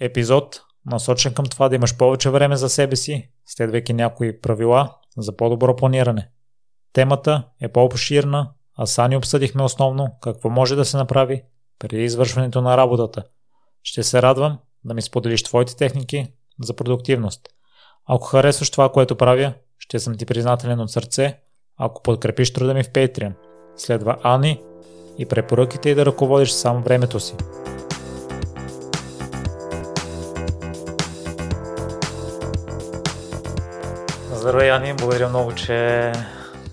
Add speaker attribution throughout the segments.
Speaker 1: Епизод, насочен към това да имаш повече време за себе си, следвайки някои правила за по-добро планиране. Темата е по-обширна, а сани обсъдихме основно какво може да се направи преди извършването на работата. Ще се радвам да ми споделиш твоите техники за продуктивност. Ако харесваш това, което правя, ще съм ти признателен от сърце, ако подкрепиш труда ми в Patreon. Следва Ани и препоръките и да ръководиш само времето си. Здравей, Ани, благодаря много, че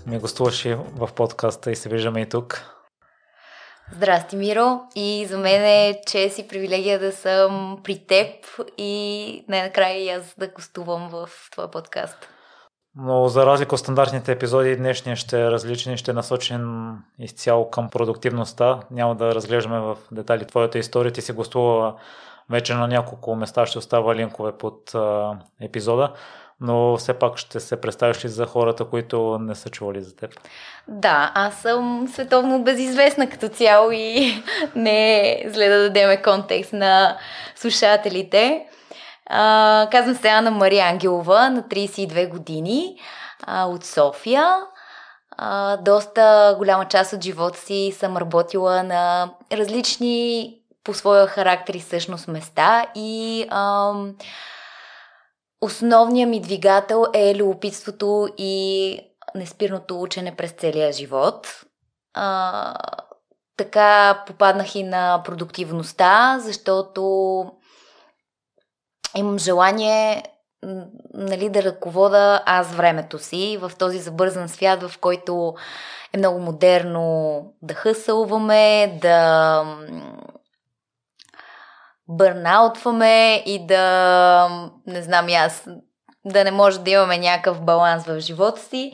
Speaker 1: ми гостуваш и в подкаста и се виждаме и тук.
Speaker 2: Здрасти, Миро. И за мен е чест и привилегия да съм при теб и най-накрая и аз да гостувам в твоя подкаст.
Speaker 1: Но за разлика от стандартните епизоди, днешния ще е различен и ще е насочен изцяло към продуктивността. Няма да разглеждаме в детали твоята история. Ти си гостувала вече на няколко места, ще остава линкове под а, епизода но все пак ще се представиш ли за хората, които не са чували за теб?
Speaker 2: Да, аз съм световно безизвестна като цяло и не е зле да дадеме контекст на слушателите. А, казвам се Ана Мария Ангелова, на 32 години, а, от София. А, доста голяма част от живота си съм работила на различни по своя характер и същност места и ам, Основният ми двигател е любопитството и неспирното учене през целия живот. А, така попаднах и на продуктивността, защото имам желание нали, да ръковода аз времето си в този забързан свят, в който е много модерно да хъсълваме, да бърнаутваме и да, не знам аз, да не може да имаме някакъв баланс в живота си.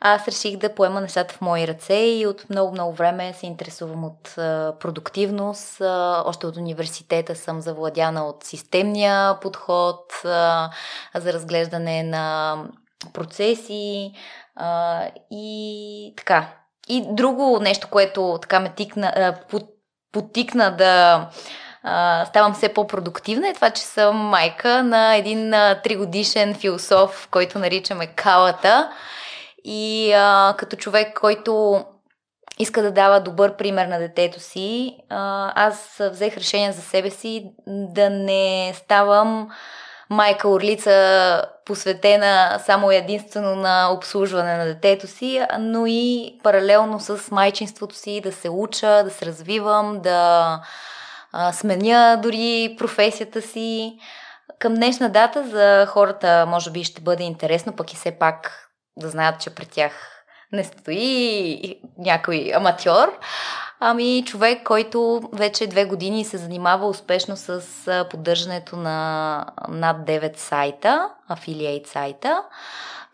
Speaker 2: Аз реших да поема нещата в мои ръце и от много-много време се интересувам от продуктивност. Още от университета съм завладяна от системния подход за разглеждане на процеси и така. И друго нещо, което така ме тикна, потикна да ставам все по-продуктивна е това, че съм майка на един тригодишен философ, който наричаме Калата. И а, като човек, който иска да дава добър пример на детето си, а, аз взех решение за себе си да не ставам майка орлица, посветена само единствено на обслужване на детето си, но и паралелно с майчинството си да се уча, да се развивам, да а, сменя дори професията си. Към днешна дата за хората може би ще бъде интересно, пък и все пак да знаят, че пред тях не стои някой аматьор, ами човек, който вече две години се занимава успешно с поддържането на над 9 сайта, афилиейт сайта,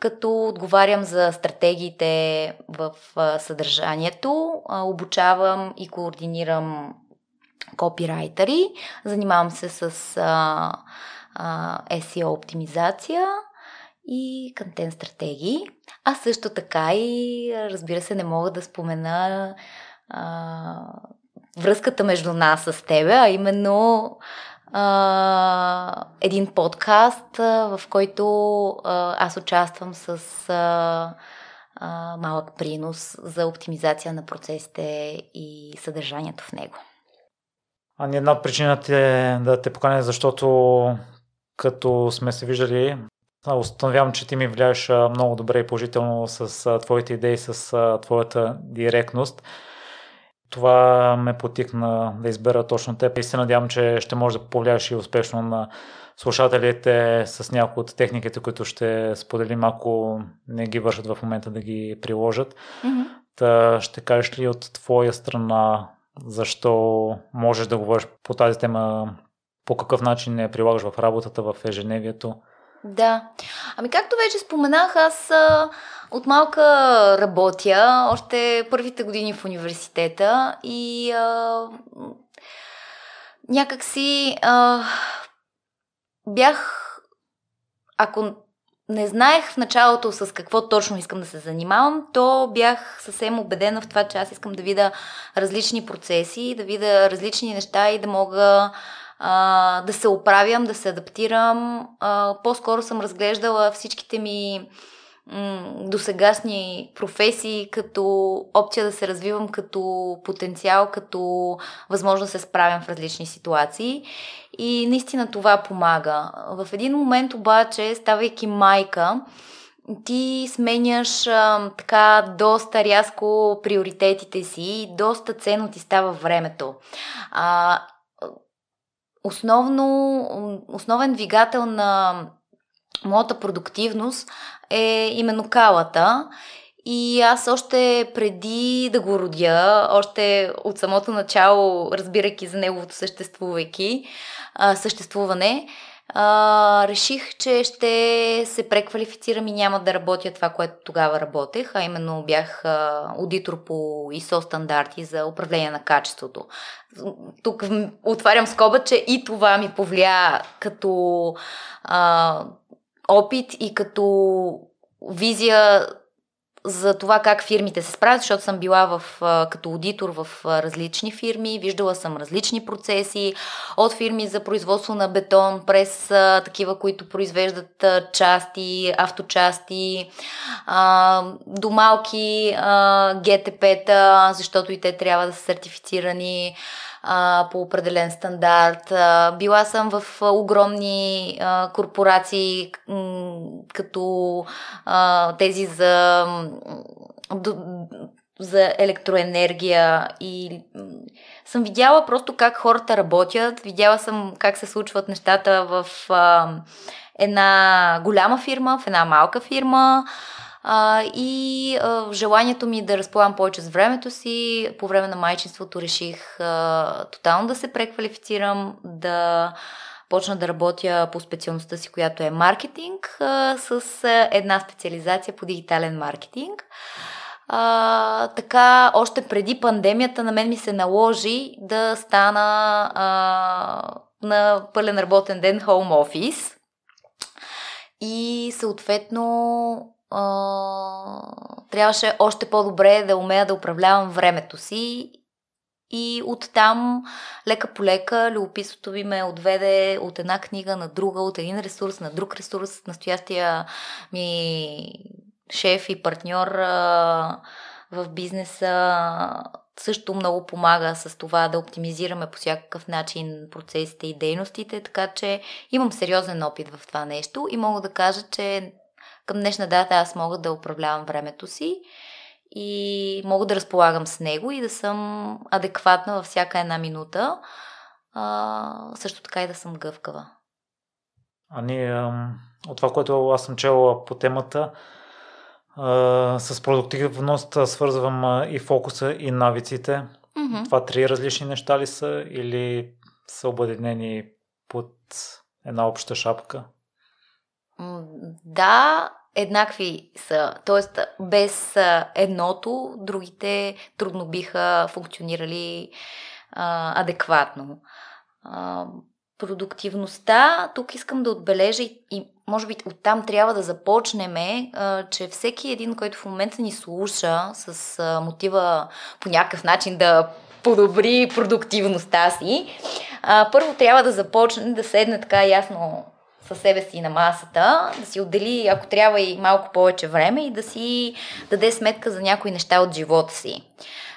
Speaker 2: като отговарям за стратегиите в съдържанието, обучавам и координирам копирайтери. Занимавам се с а, а, SEO оптимизация и контент стратегии. А също така и, разбира се, не мога да спомена а, връзката между нас с тебе, а именно а, един подкаст, а, в който а, аз участвам с а, а, малък принос за оптимизация на процесите и съдържанието в него.
Speaker 1: А ни една причина е да те поканя, защото като сме се виждали, установявам, че ти ми влияеш много добре и положително с твоите идеи, с твоята директност. Това ме потикна да избера точно теб и се надявам, че ще можеш да повлияеш и успешно на слушателите с някои от техниките, които ще споделим, ако не ги вършат в момента да ги приложат. Mm-hmm. Та ще кажеш ли от твоя страна защо можеш да говориш по тази тема, по какъв начин не прилагаш в работата, в ежедневието?
Speaker 2: Да. Ами както вече споменах, аз от малка работя, още първите години в университета и а, някакси а, бях, ако не знаех в началото с какво точно искам да се занимавам, то бях съвсем убедена в това, че аз искам да видя различни процеси, да видя различни неща и да мога а, да се оправям, да се адаптирам. А, по-скоро съм разглеждала всичките ми досегашни професии като опция да се развивам като потенциал, като възможност да се справям в различни ситуации. И наистина това помага. В един момент обаче, ставайки майка, ти сменяш а, така доста рязко приоритетите си и доста ценно ти става времето. А, основно, основен двигател на моята продуктивност е именно калата. И аз още преди да го родя, още от самото начало, разбирайки за неговото съществувайки, съществуване, а, реших, че ще се преквалифицирам и няма да работя това, което тогава работех, а именно бях а, аудитор по ISO стандарти за управление на качеството. Тук отварям скоба, че и това ми повлия като а, опит и като визия за това как фирмите се справят, защото съм била в, като аудитор в различни фирми, виждала съм различни процеси, от фирми за производство на бетон, през такива, които произвеждат части, авточасти, до малки ГТП-та, защото и те трябва да са сертифицирани а, по определен стандарт. А, била съм в огромни а, корпорации, м- като а, тези за, за електроенергия и съм видяла просто как хората работят, видяла съм как се случват нещата в а, една голяма фирма, в една малка фирма. А, и а, желанието ми да разполагам повече с времето си, по време на майчинството реших а, тотално да се преквалифицирам, да почна да работя по специалността си, която е маркетинг, а, с една специализация по дигитален маркетинг. А, така, още преди пандемията на мен ми се наложи да стана а, на пълен работен ден home офис. И съответно трябваше още по-добре да умея да управлявам времето си и оттам, лека по лека, любопитството ви ме отведе от една книга на друга, от един ресурс на друг ресурс. Настоящия ми шеф и партньор в бизнеса също много помага с това да оптимизираме по всякакъв начин процесите и дейностите, така че имам сериозен опит в това нещо и мога да кажа, че към днешна дата аз мога да управлявам времето си и мога да разполагам с него и да съм адекватна във всяка една минута. А, също така и да съм гъвкава.
Speaker 1: А ние, от това, което аз съм чела по темата, с продуктивност свързвам и фокуса, и навиците. Mm-hmm. Това три различни неща ли са или са обединени под една обща шапка?
Speaker 2: Да, еднакви са. Тоест, без едното, другите трудно биха функционирали а, адекватно. А, продуктивността, тук искам да отбележа и, и може би оттам трябва да започнем, а, че всеки един, който в момента ни слуша с а, мотива по някакъв начин да подобри продуктивността си, а, първо трябва да започне да седне така ясно със себе си на масата, да си отдели, ако трябва и малко повече време и да си даде сметка за някои неща от живота си.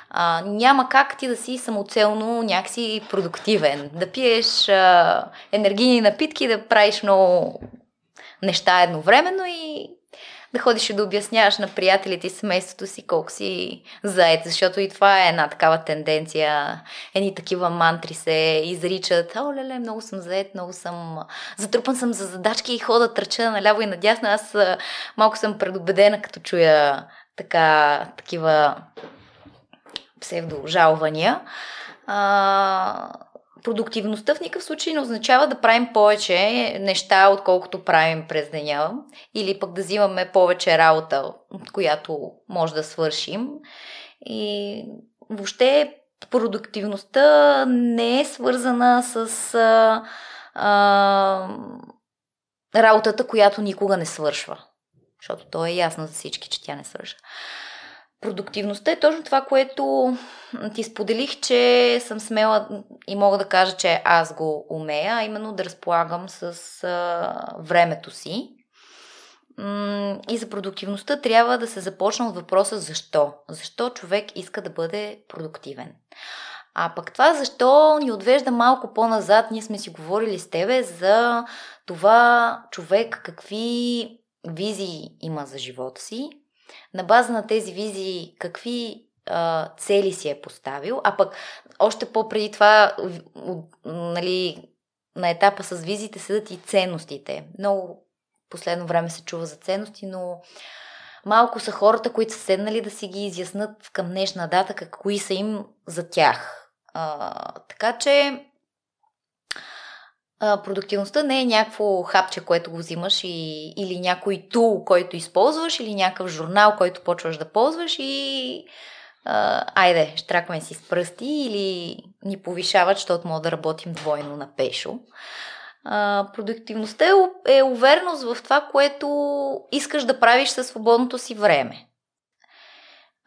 Speaker 2: А, няма как ти да си самоцелно някакси продуктивен, да пиеш а, енергийни напитки, да правиш много неща едновременно и да ходиш и да обясняваш на приятелите и семейството си колко си заед, защото и това е една такава тенденция. Едни такива мантри се изричат. О, леле, много съм заед, много съм... Затрупан съм за задачки и хода тръча наляво и надясно. Аз малко съм предубедена, като чуя така, такива псевдожалвания. А, продуктивността в никакъв случай не означава да правим повече неща, отколкото правим през деня, или пък да взимаме повече работа, от която може да свършим. И въобще продуктивността не е свързана с а, а, работата, която никога не свършва. Защото то е ясно за всички, че тя не свършва. Продуктивността е точно това, което ти споделих, че съм смела и мога да кажа, че аз го умея, а именно да разполагам с а, времето си. И за продуктивността трябва да се започне от въпроса защо. Защо човек иска да бъде продуктивен? А пък това защо ни отвежда малко по-назад, ние сме си говорили с тебе за това човек какви визии има за живота си, на база на тези визии какви а, цели си е поставил, а пък още по-преди това, нали, на етапа с визиите седат и ценностите. Много последно време се чува за ценности, но малко са хората, които са седнали да си ги изяснат към днешна дата, какви са им за тях. А, така че продуктивността не е някакво хапче, което го взимаш и, или някой тул, който използваш, или някакъв журнал, който почваш да ползваш и а, айде, штракваме си с пръсти или ни повишават, защото мога да работим двойно на пешо. А, продуктивността е, е увереност в това, което искаш да правиш със свободното си време.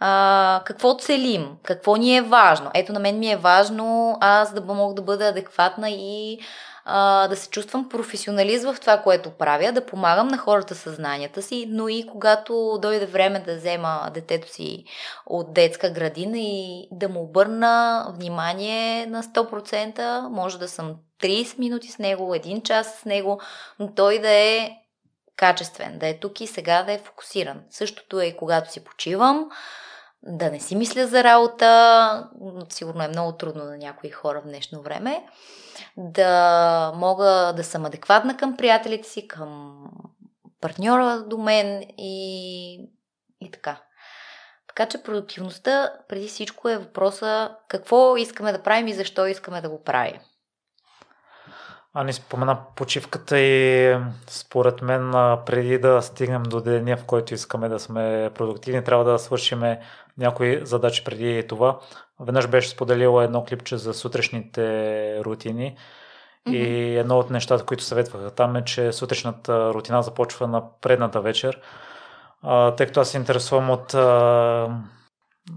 Speaker 2: А, какво целим? Какво ни е важно? Ето на мен ми е важно аз да мога да бъда адекватна и а, да се чувствам професионалист в това, което правя, да помагам на хората съзнанията си, но и когато дойде време да взема детето си от детска градина и да му обърна внимание на 100%, може да съм 30 минути с него, един час с него, но той да е качествен, да е тук и сега да е фокусиран. Същото е и когато си почивам, да не си мисля за работа, сигурно е много трудно на някои хора в днешно време, да мога да съм адекватна към приятелите си, към партньора до мен и, и така. Така че продуктивността преди всичко е въпроса какво искаме да правим и защо искаме да го правим.
Speaker 1: А не спомена почивката и според мен преди да стигнем до деня, в който искаме да сме продуктивни, трябва да свършим някои задачи преди това. Веднъж беше споделила едно клипче за сутрешните рутини mm-hmm. и едно от нещата, които съветваха там е, че сутрешната рутина започва на предната вечер. А, тъй като аз се интересувам от а,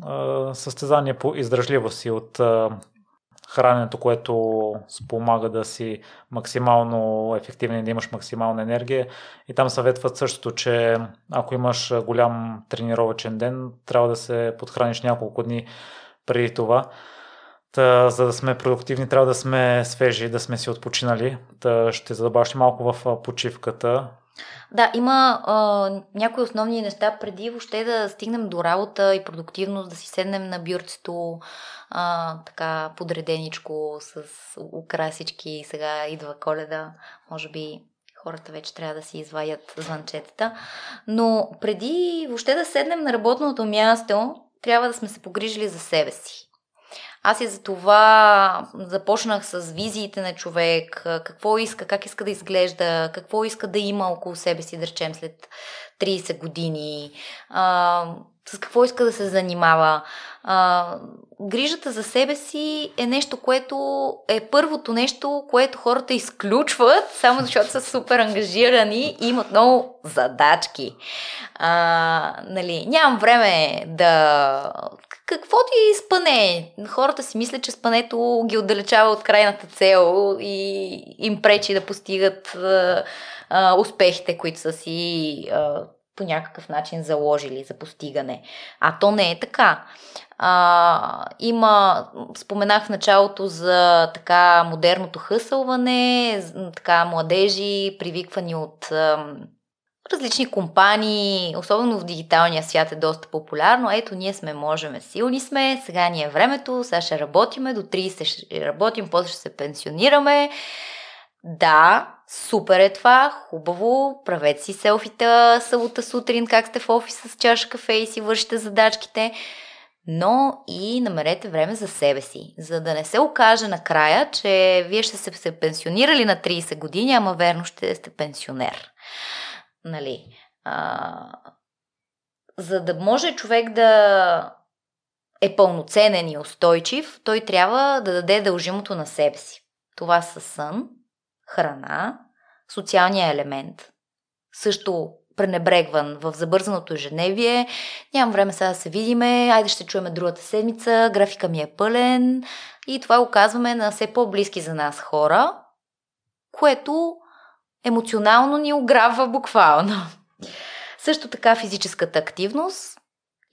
Speaker 1: а, състезание по издръжливост и от а, храненето, което спомага да си максимално ефективен и да имаш максимална енергия. И там съветват същото, че ако имаш голям тренировачен ден, трябва да се подхраниш няколко дни преди това. Та, за да сме продуктивни, трябва да сме свежи, да сме си отпочинали. Та, ще задълбаваш малко в почивката.
Speaker 2: Да, има а, някои основни неща преди въобще да стигнем до работа и продуктивност, да си седнем на бюрцето, а, така подреденичко с украсички. Сега идва коледа, може би хората вече трябва да си извадят звънчетата. Но преди въобще да седнем на работното място, трябва да сме се погрижили за себе си. Аз и за това започнах с визиите на човек, какво иска, как иска да изглежда, какво иска да има около себе си, да речем, след 30 години, а, с какво иска да се занимава. А, грижата за себе си е нещо, което е първото нещо, което хората изключват, само защото са супер ангажирани и имат много задачки. А, нали, нямам време да какво ти спане? Хората си мислят, че спането ги отдалечава от крайната цел и им пречи да постигат а, а, успехите, които са си а, по някакъв начин заложили за постигане. А то не е така. А, има, споменах в началото за така модерното хъсълване, така младежи, привиквани от различни компании, особено в дигиталния свят е доста популярно. Ето, ние сме, можеме, силни сме, сега ни е времето, сега ще работиме, до 30 ще работим, после ще се пенсионираме. Да, супер е това, хубаво, правете си селфита събота сутрин, как сте в офиса с чаша кафе и си вършите задачките, но и намерете време за себе си, за да не се окаже накрая, че вие ще се, пенсионирали на 30 години, ама верно ще сте пенсионер. Нали? А, за да може човек да е пълноценен и устойчив, той трябва да даде дължимото на себе си. Това са сън, храна, социалния елемент, също пренебрегван в забързаното ежедневие. Нямам време сега да се видиме, айде ще чуеме другата седмица, графика ми е пълен и това го казваме на все по-близки за нас хора, което емоционално ни ограбва буквално. Също така физическата активност.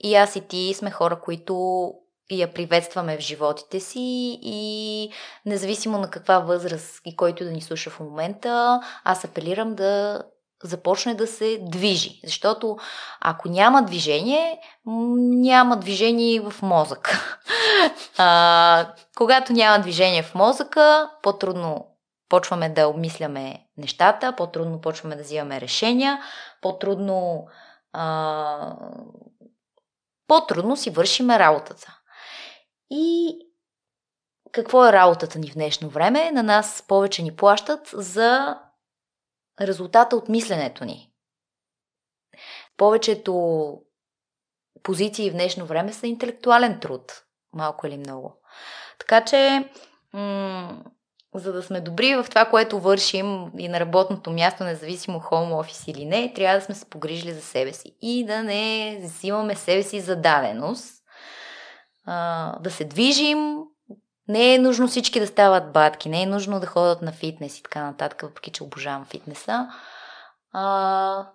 Speaker 2: И аз и ти сме хора, които я приветстваме в животите си и независимо на каква възраст и който да ни слуша в момента, аз апелирам да започне да се движи. Защото ако няма движение, няма движение в мозъка. А, когато няма движение в мозъка, по-трудно почваме да обмисляме нещата, по-трудно почваме да взимаме решения, по-трудно а, по-трудно си вършиме работата. И какво е работата ни в днешно време? На нас повече ни плащат за резултата от мисленето ни. Повечето позиции в днешно време са интелектуален труд, малко или много. Така че, м- за да сме добри в това, което вършим и на работното място, независимо home office или не, трябва да сме се погрижили за себе си и да не взимаме себе си за даденост, а, да се движим, не е нужно всички да стават батки, не е нужно да ходят на фитнес и така нататък, въпреки че обожавам фитнеса. А,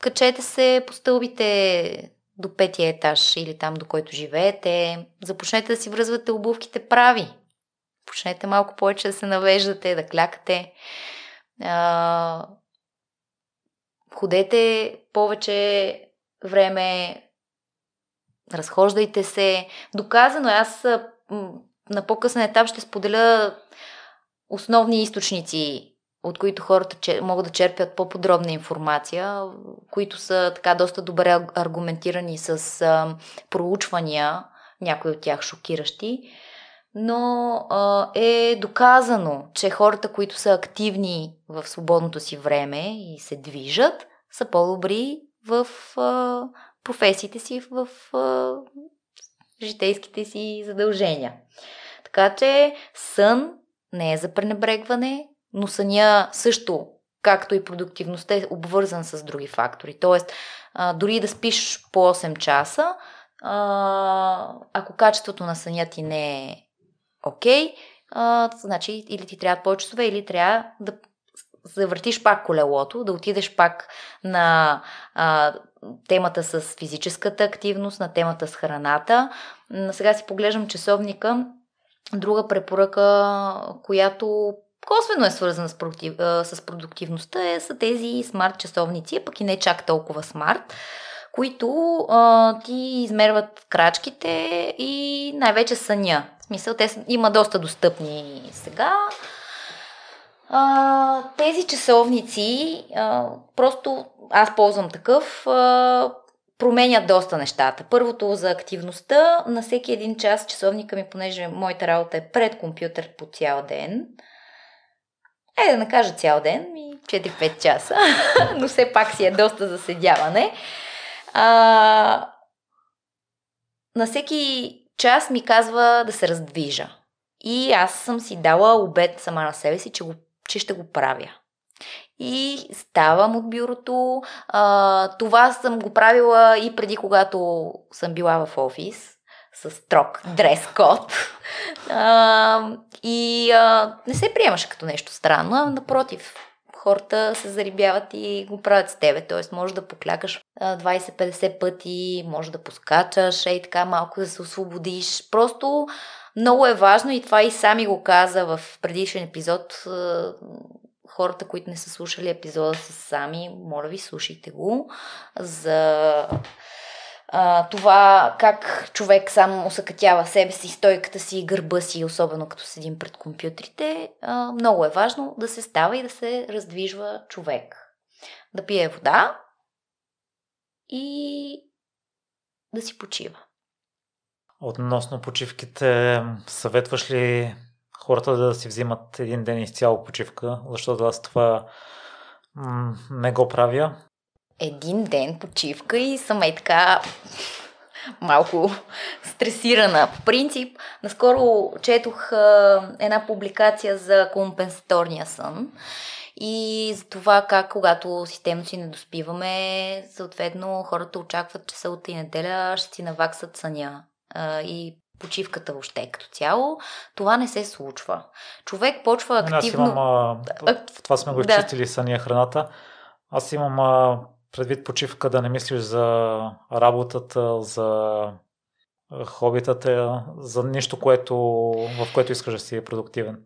Speaker 2: качете се по стълбите до петия етаж или там до който живеете. Започнете да си връзвате обувките прави. Почнете малко повече да се навеждате, да клякате. А, ходете повече време, разхождайте се. Доказано, е, аз на по-късен етап ще споделя основни източници, от които хората могат да черпят по-подробна информация, които са така доста добре аргументирани с проучвания, някои от тях шокиращи. Но а, е доказано, че хората, които са активни в свободното си време и се движат, са по-добри в а, професиите си, в а, житейските си задължения. Така че сън не е за пренебрегване, но съня също, както и продуктивността, е обвързан с други фактори. Тоест, а, дори да спиш по 8 часа, а, ако качеството на съня ти не е окей, okay, значи или ти трябва повече часове, или трябва да завъртиш пак колелото, да отидеш пак на а, темата с физическата активност, на темата с храната. Сега си поглеждам часовника Друга препоръка, която косвено е свързана с, продуктив, с продуктивността, е, са тези смарт часовници, пък и не чак толкова смарт, които а, ти измерват крачките и най-вече съня. В смисъл, те има доста достъпни сега. А, тези часовници, а, просто аз ползвам такъв, а, променят доста нещата. Първото за активността. На всеки един час часовника ми, понеже моята работа е пред компютър по цял ден. Е, да накажа цял ден, ми 4-5 часа, но все пак си е доста заседяване. А, на всеки час ми казва да се раздвижа. И аз съм си дала обед сама на себе си, че, го, че ще го правя и ставам от бюрото. А, това съм го правила и преди, когато съм била в офис с строг дрес-код. А, и а, не се приемаше като нещо странно, а напротив, хората се зарибяват и го правят с тебе. Тоест, може да поклякаш 20-50 пъти, може да поскачаш, ей така малко да се освободиш. Просто много е важно и това и сами го каза в предишен епизод хората, които не са слушали епизода с сами, моля ви, слушайте го за а, това как човек сам усъкътява себе си, стойката си и гърба си, особено като седим пред компютрите. А, много е важно да се става и да се раздвижва човек. Да пие вода и да си почива.
Speaker 1: Относно почивките, съветваш ли хората да си взимат един ден изцяло почивка, защото аз това м- не го правя.
Speaker 2: Един ден почивка и съм е така малко стресирана. По принцип, наскоро четох а, една публикация за компенсаторния сън и за това как когато системно си не доспиваме, съответно хората очакват, че събота и неделя ще си наваксат съня а, и почивката въобще като цяло. Това не се случва. Човек почва активно... Аз
Speaker 1: имам, а, в това сме го изчистили да. съня храната. Аз имам а, предвид почивка да не мислиш за работата, за хобитата, за нещо, което, в което искаш да си продуктивен.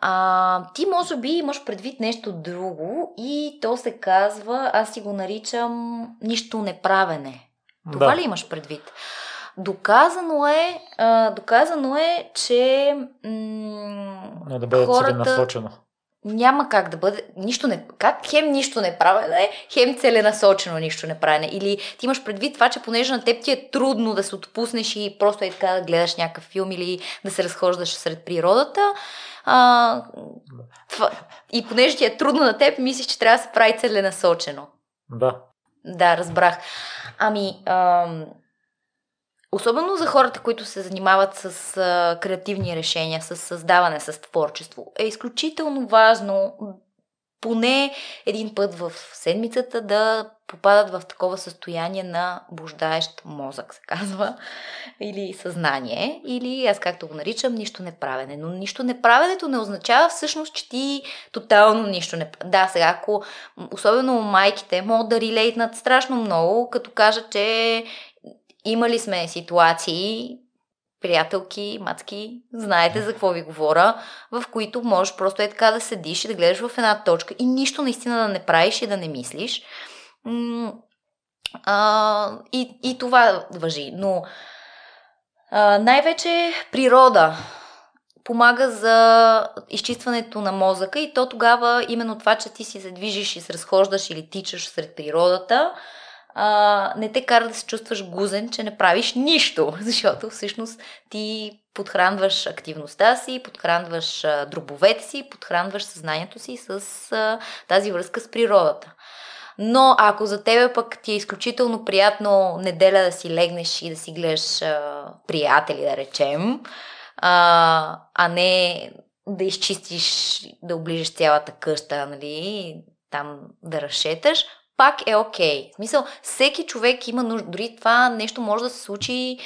Speaker 2: А, ти може би имаш предвид нещо друго и то се казва, аз си го наричам нищо неправене. Това да. ли имаш предвид? Доказано е, а, доказано е, че м-
Speaker 1: Но да бъде хората... целенасочено.
Speaker 2: Няма как да бъде, нищо не, как хем нищо не правене, хем целенасочено нищо не правене. Или ти имаш предвид това, че понеже на теб ти е трудно да се отпуснеш и просто е така да гледаш някакъв филм или да се разхождаш сред природата, а, това, и понеже ти е трудно на теб, мислиш, че трябва да се прави целенасочено.
Speaker 1: Да.
Speaker 2: Да, разбрах. Ами, ам, Особено за хората, които се занимават с а, креативни решения, с създаване, с творчество, е изключително важно поне един път в седмицата да попадат в такова състояние на буждаещ мозък, се казва, или съзнание, или аз както го наричам, нищо неправене. Но нищо неправенето не означава всъщност, че ти тотално нищо не... Да, сега ако, особено майките, могат да релейтнат страшно много, като кажат, че Имали сме ситуации, приятелки, мацки, знаете за какво ви говоря, в които можеш просто е така да седиш и да гледаш в една точка и нищо наистина да не правиш и да не мислиш. А, и, и това въжи. Но а, най-вече природа помага за изчистването на мозъка и то тогава именно това, че ти си се движиш и се разхождаш или тичаш сред природата, а, не те кара да се чувстваш гузен, че не правиш нищо, защото всъщност ти подхранваш активността си, подхранваш а, дробовете си, подхранваш съзнанието си с а, тази връзка с природата. Но ако за тебе пък ти е изключително приятно неделя да си легнеш и да си гледаш а, приятели, да речем, а, а не да изчистиш, да оближеш цялата къща, нали, там да разшеташ, пак е окей. Okay. В смисъл, всеки човек има нужда. Дори това нещо може да се случи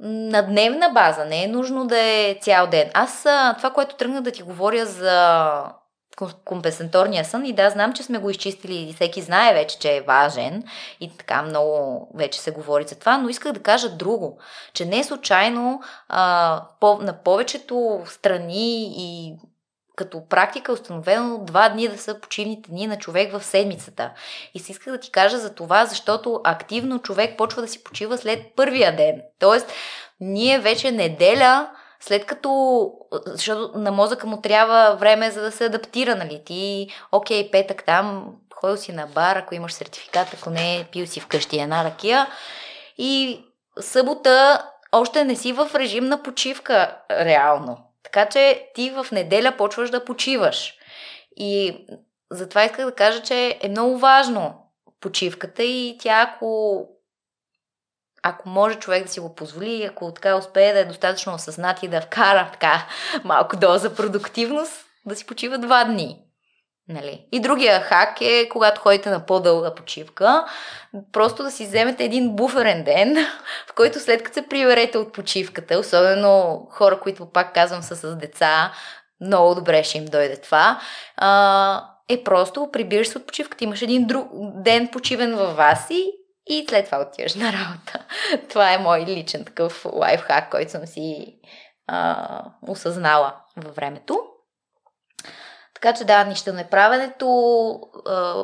Speaker 2: на дневна база. Не е нужно да е цял ден. Аз това, което тръгна да ти говоря за компенсаторния сън и да, знам, че сме го изчистили и всеки знае вече, че е важен и така много вече се говори за това, но исках да кажа друго, че не е случайно а, по, на повечето страни и като практика е установено два дни да са почивните дни на човек в седмицата. И си исках да ти кажа за това, защото активно човек почва да си почива след първия ден. Тоест, ние вече неделя след като, защото на мозъка му трябва време за да се адаптира, нали? Ти, окей, петък там, ходил си на бар, ако имаш сертификат, ако не, пил си вкъщи една ракия. И събота още не си в режим на почивка, реално. Така че ти в неделя почваш да почиваш. И затова исках да кажа, че е много важно почивката и тя, ако, ако може човек да си го позволи, ако така успее да е достатъчно осъзнат и да вкара така малко доза продуктивност, да си почива два дни. Нали? И другия хак е, когато ходите на по-дълга почивка, просто да си вземете един буферен ден, в който след като се приберете от почивката, особено хора, които пак казвам са с деца, много добре ще им дойде това, а, е просто прибираш се от почивката, имаш един друг ден почивен във вас и, и след това отиваш на работа. Това е мой личен такъв лайфхак, който съм си а, осъзнала във времето. Така че да, нищо неправенето,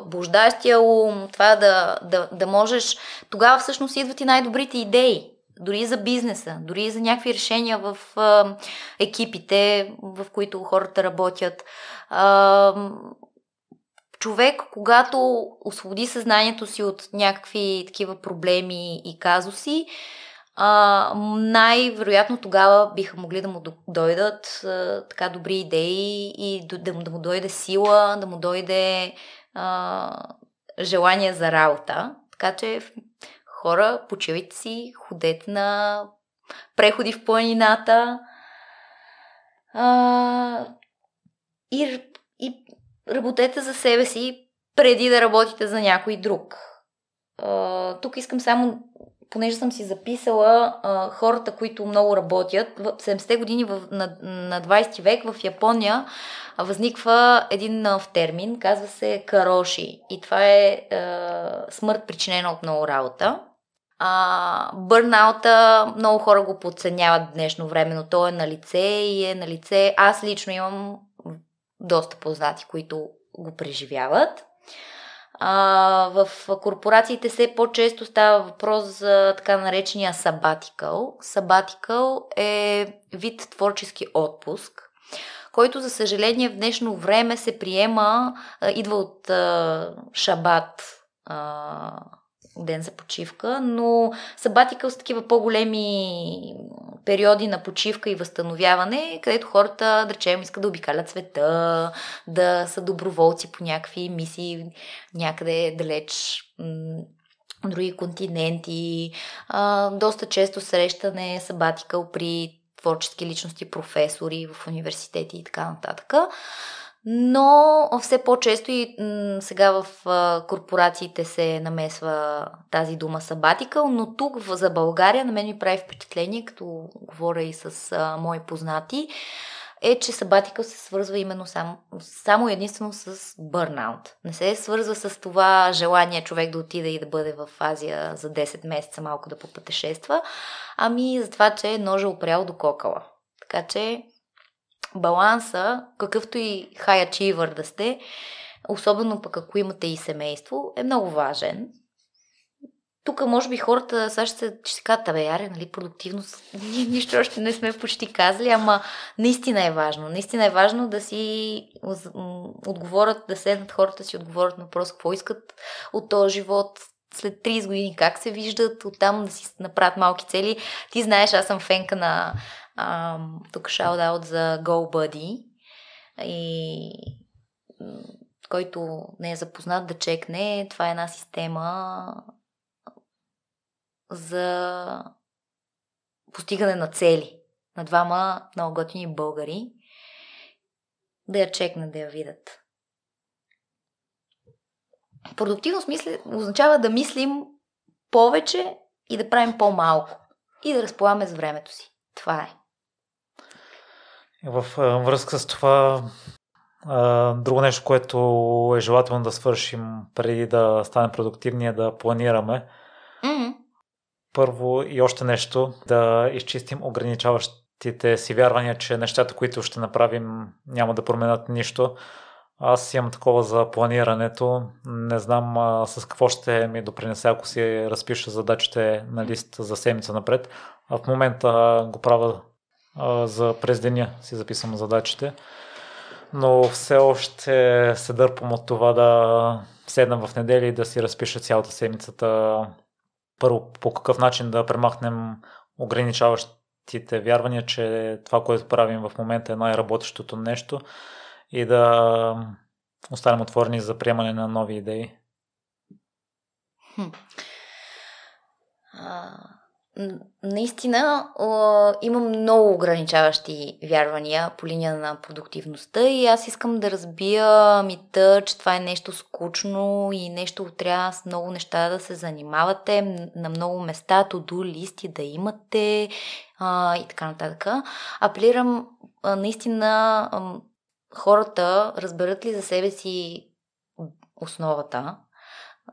Speaker 2: блуждащия ум, това да, да, да можеш, тогава всъщност идват и най-добрите идеи. Дори за бизнеса, дори за някакви решения в екипите, в които хората работят. Човек, когато освободи съзнанието си от някакви такива проблеми и казуси, а, най-вероятно тогава биха могли да му дойдат а, така добри идеи и да, да му дойде сила, да му дойде а, желание за работа. Така че хора, почивайте си, ходете на преходи в планината а, и, и работете за себе си преди да работите за някой друг. А, тук искам само, понеже съм си записала а, хората, които много работят, в 70-те години в, на, на 20 век в Япония възниква един нов термин, казва се кароши. И това е а, смърт причинена от много работа. Бърнаута много хора го подценяват днешно време, но то е на лице и е на лице. Аз лично имам доста познати, които го преживяват. А, в корпорациите все по-често става въпрос за така наречения sabbatical. Sabbatical е вид творчески отпуск, който за съжаление в днешно време се приема, идва от а, шабат, а, ден за почивка, но сабатикъл са такива по-големи периоди на почивка и възстановяване, където хората, да речем, искат да обикалят света, да са доброволци по някакви мисии някъде далеч други континенти. А, доста често срещане сабатикъл при творчески личности, професори в университети и така нататък но все по-често и м- сега в а, корпорациите се намесва тази дума сабатикъл, но тук в, за България на мен ми прави впечатление, като говоря и с а, мои познати, е, че сабатикъл се свързва именно само, само единствено с бърнаут. Не се свързва с това желание човек да отиде и да бъде в Азия за 10 месеца малко да попътешества, ами за това, че е ножа опрял до кокала. Така че баланса, какъвто и high achiever да сте, особено пък ако имате и семейство, е много важен. Тук, може би, хората сега ще, ще се кажат, абе, яре, нали, продуктивност, ние нищо още не сме почти казали, ама наистина е важно. Наистина е важно да си отговорят, да седнат хората си отговорят на въпрос какво искат от този живот, след 30 години как се виждат, оттам да си направят малки цели. Ти знаеш, аз съм фенка на тук шаут за GoBuddy и който не е запознат да чекне, това е една система за постигане на цели на двама много готини българи да я чекнат, да я видят. Продуктивност мисли, означава да мислим повече и да правим по-малко. И да разполагаме с времето си. Това е.
Speaker 1: В връзка с това, друго нещо, което е желателно да свършим преди да станем продуктивни е да планираме.
Speaker 2: Mm-hmm.
Speaker 1: Първо и още нещо, да изчистим ограничаващите си вярвания, че нещата, които ще направим, няма да променят нищо. Аз имам такова за планирането. Не знам а, с какво ще ми допринесе, ако си разпиша задачите на лист за седмица напред. А в момента го правя за през деня си записвам задачите. Но все още се дърпам от това да седна в неделя и да си разпиша цялата седмицата. Първо, по какъв начин да премахнем ограничаващите вярвания, че това, което правим в момента е най-работещото нещо и да останем отворени за приемане на нови идеи.
Speaker 2: Хм наистина имам много ограничаващи вярвания по линия на продуктивността и аз искам да разбия мита, че това е нещо скучно и нещо трябва с много неща да се занимавате, на много места, тоду листи да имате а, и така нататък. Апелирам а, наистина а, хората разберат ли за себе си основата,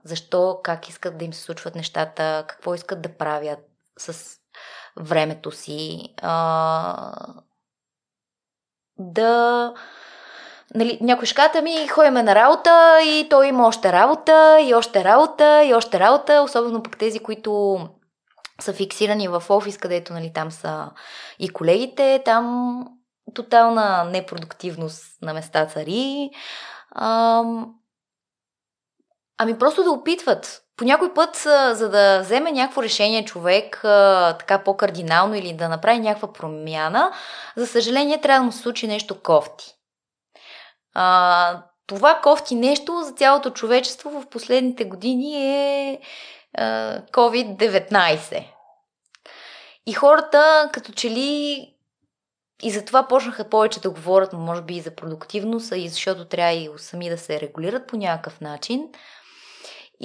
Speaker 2: защо, как искат да им се случват нещата, какво искат да правят, с времето си. А, да. Нали, някой ще ката ми, ходиме на работа и той има още работа, и още работа, и още работа, особено пък тези, които са фиксирани в офис, където нали, там са и колегите, там тотална непродуктивност на места цари. А, ами просто да опитват по някой път, за да вземе някакво решение човек така по-кардинално или да направи някаква промяна, за съжаление трябва да му се случи нещо кофти. А, това кофти нещо за цялото човечество в последните години е а, COVID-19. И хората, като че ли и затова почнаха повече да говорят, може би и за продуктивност, и защото трябва и сами да се регулират по някакъв начин.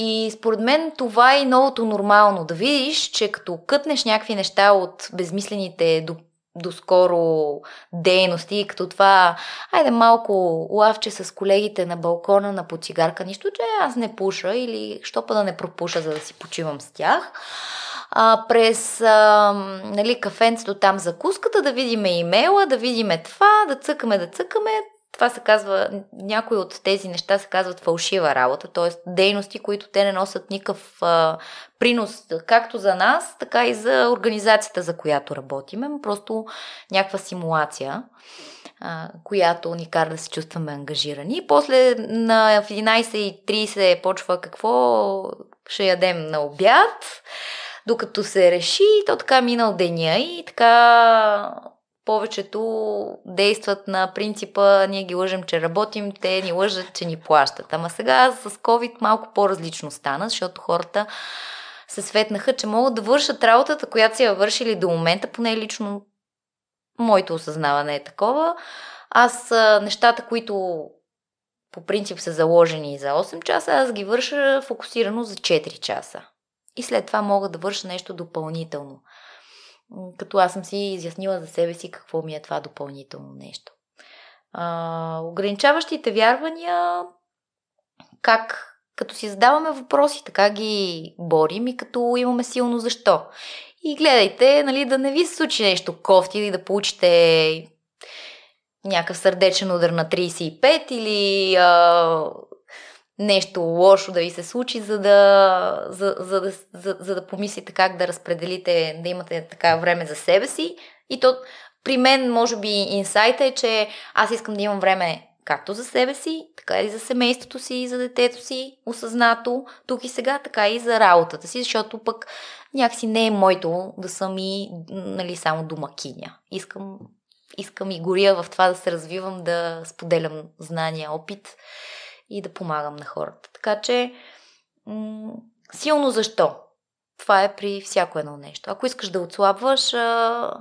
Speaker 2: И според мен това е новото нормално. Да видиш, че като кътнеш някакви неща от безмислените до доскоро дейности, като това, айде малко лавче с колегите на балкона на поцигарка, нищо, че аз не пуша или що па да не пропуша, за да си почивам с тях. А, през а, нали, кафенцето там закуската, да видим имейла, да видим това, да цъкаме, да цъкаме, това се казва, някои от тези неща се казват фалшива работа, т.е. дейности, които те не носят никакъв а, принос, както за нас, така и за организацията, за която работиме, просто някаква симулация, а, която ни кара да се чувстваме ангажирани. И после на, в 11.30 почва какво ще ядем на обяд, докато се реши, то така минал деня и така повечето действат на принципа ние ги лъжем, че работим, те ни лъжат, че ни плащат. Ама сега с COVID малко по-различно стана, защото хората се светнаха, че могат да вършат работата, която си я вършили до момента, поне лично моето осъзнаване е такова. Аз нещата, които по принцип са заложени за 8 часа, аз ги върша фокусирано за 4 часа. И след това мога да върша нещо допълнително като аз съм си изяснила за себе си какво ми е това допълнително нещо. А, ограничаващите вярвания, как като си задаваме въпроси, така ги борим и като имаме силно защо. И гледайте, нали, да не ви се случи нещо кофти или да получите някакъв сърдечен удар на 35 или а, нещо лошо да ви се случи, за да, за, за, да, за, за да помислите как да разпределите, да имате така време за себе си. И то при мен, може би, инсайта е, че аз искам да имам време както за себе си, така и за семейството си, за детето си, осъзнато, тук и сега, така и за работата си, защото пък някакси не е моето да съм и нали, само домакиня. Искам, искам и горя в това да се развивам, да споделям знания, опит и да помагам на хората. Така че, м- силно защо? Това е при всяко едно нещо. Ако искаш да отслабваш, а,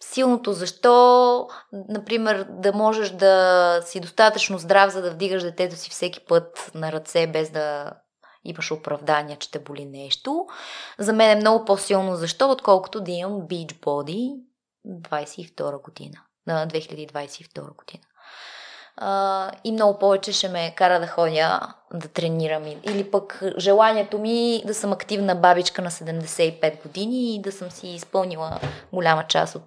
Speaker 2: силното защо, например, да можеш да си достатъчно здрав, за да вдигаш детето си всеки път на ръце, без да имаш оправдания, че те боли нещо. За мен е много по-силно защо, отколкото да имам Beach Body 22 година, на 2022 година а, и много повече ще ме кара да ходя да тренирам. Или пък желанието ми да съм активна бабичка на 75 години и да съм си изпълнила голяма част от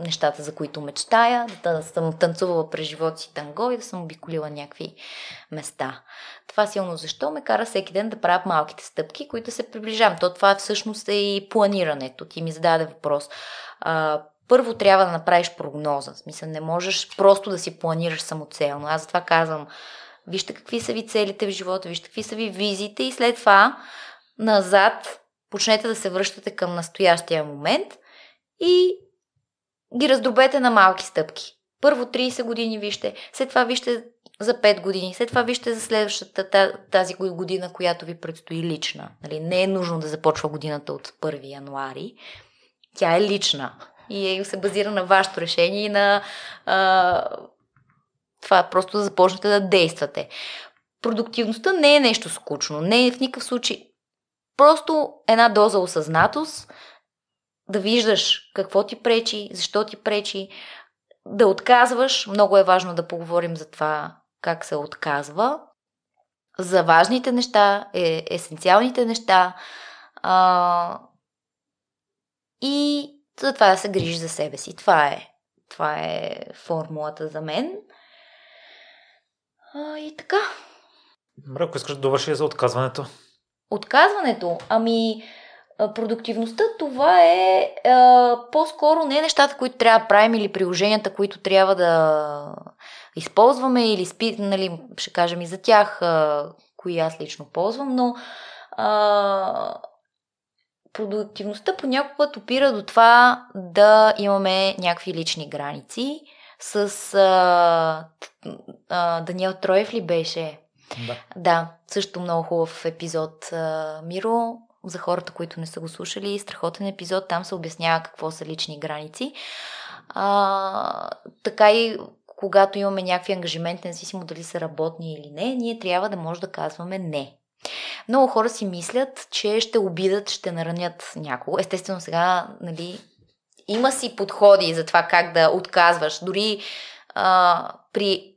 Speaker 2: нещата, за които мечтая, да съм танцувала през живота си танго и да съм обиколила някакви места. Това силно защо ме кара всеки ден да правя малките стъпки, които се приближавам. То това всъщност е и планирането. Ти ми зададе въпрос. Първо трябва да направиш прогноза. В смисъл, не можеш просто да си планираш самоцелно. Аз затова казвам, вижте какви са ви целите в живота, вижте какви са ви визите и след това назад почнете да се връщате към настоящия момент и ги раздробете на малки стъпки. Първо 30 години вижте, след това вижте за 5 години, след това вижте за следващата тази година, която ви предстои лична. Нали, не е нужно да започва годината от 1 януари. Тя е лична и се базира на вашето решение и на а, това просто да започнете да действате. Продуктивността не е нещо скучно, не е в никакъв случай. Просто една доза осъзнатост, да виждаш какво ти пречи, защо ти пречи, да отказваш. Много е важно да поговорим за това как се отказва. За важните неща, е, есенциалните неща. А, и за това да се грижиш за себе си. Това е, това е формулата за мен. А, и така.
Speaker 1: Добре, ако искаш да довърши за отказването.
Speaker 2: Отказването? Ами, продуктивността това е а, по-скоро не нещата, които трябва да правим или приложенията, които трябва да използваме или спи, нали, ще кажем и за тях, а, кои аз лично ползвам, но а, продуктивността понякога опира до това да имаме някакви лични граници. С а, а, Даниел Троев ли беше?
Speaker 1: Да.
Speaker 2: Да, също много хубав епизод а, Миро. За хората, които не са го слушали, страхотен епизод. Там се обяснява какво са лични граници. А, така и когато имаме някакви ангажименти, независимо дали са работни или не, ние трябва да може да казваме не. Много хора си мислят, че ще обидат, ще наранят някого. Естествено, сега, нали, има си подходи за това как да отказваш. Дори а, при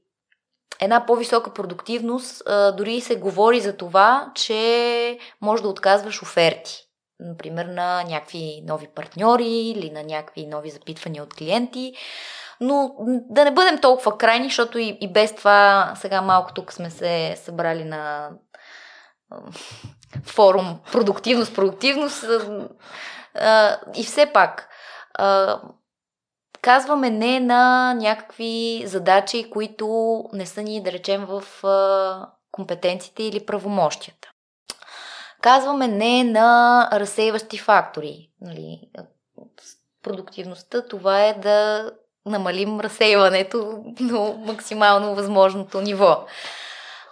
Speaker 2: една по-висока продуктивност, а, дори се говори за това, че може да отказваш оферти. Например, на някакви нови партньори или на някакви нови запитвания от клиенти. Но да не бъдем толкова крайни, защото и, и без това сега малко тук сме се събрали на форум продуктивност, продуктивност. И все пак, казваме не на някакви задачи, които не са ни, да речем, в компетенциите или правомощията. Казваме не на разсейващи фактори. Нали, продуктивността това е да намалим разсейването до максимално възможното ниво.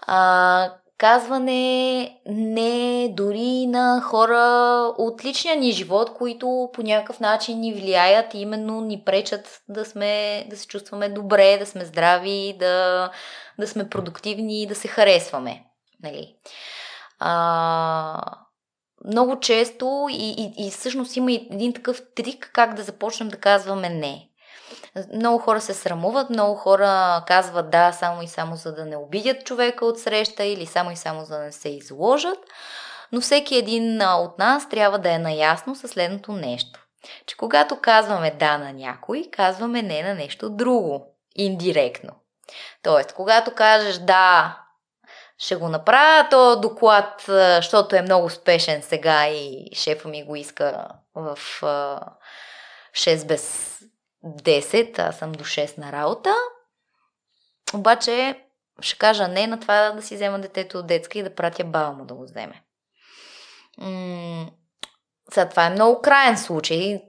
Speaker 2: А, казване не дори на хора от личния ни живот, които по някакъв начин ни влияят и именно ни пречат да, сме, да се чувстваме добре, да сме здрави, да, да сме продуктивни и да се харесваме. Нали? А, много често и, и, и всъщност има един такъв трик как да започнем да казваме не. Много хора се срамуват, много хора казват да само и само за да не обидят човека от среща или само и само за да не се изложат. Но всеки един от нас трябва да е наясно със следното нещо. Че когато казваме да на някой, казваме не на нещо друго. Индиректно. Тоест, когато кажеш да, ще го направя то доклад, защото е много успешен сега и шефа ми го иска в 6 без 10, аз съм до 6 на работа. Обаче ще кажа не на това да си взема детето от детска и да пратя баба му да го вземе. М- сега това е много крайен случай.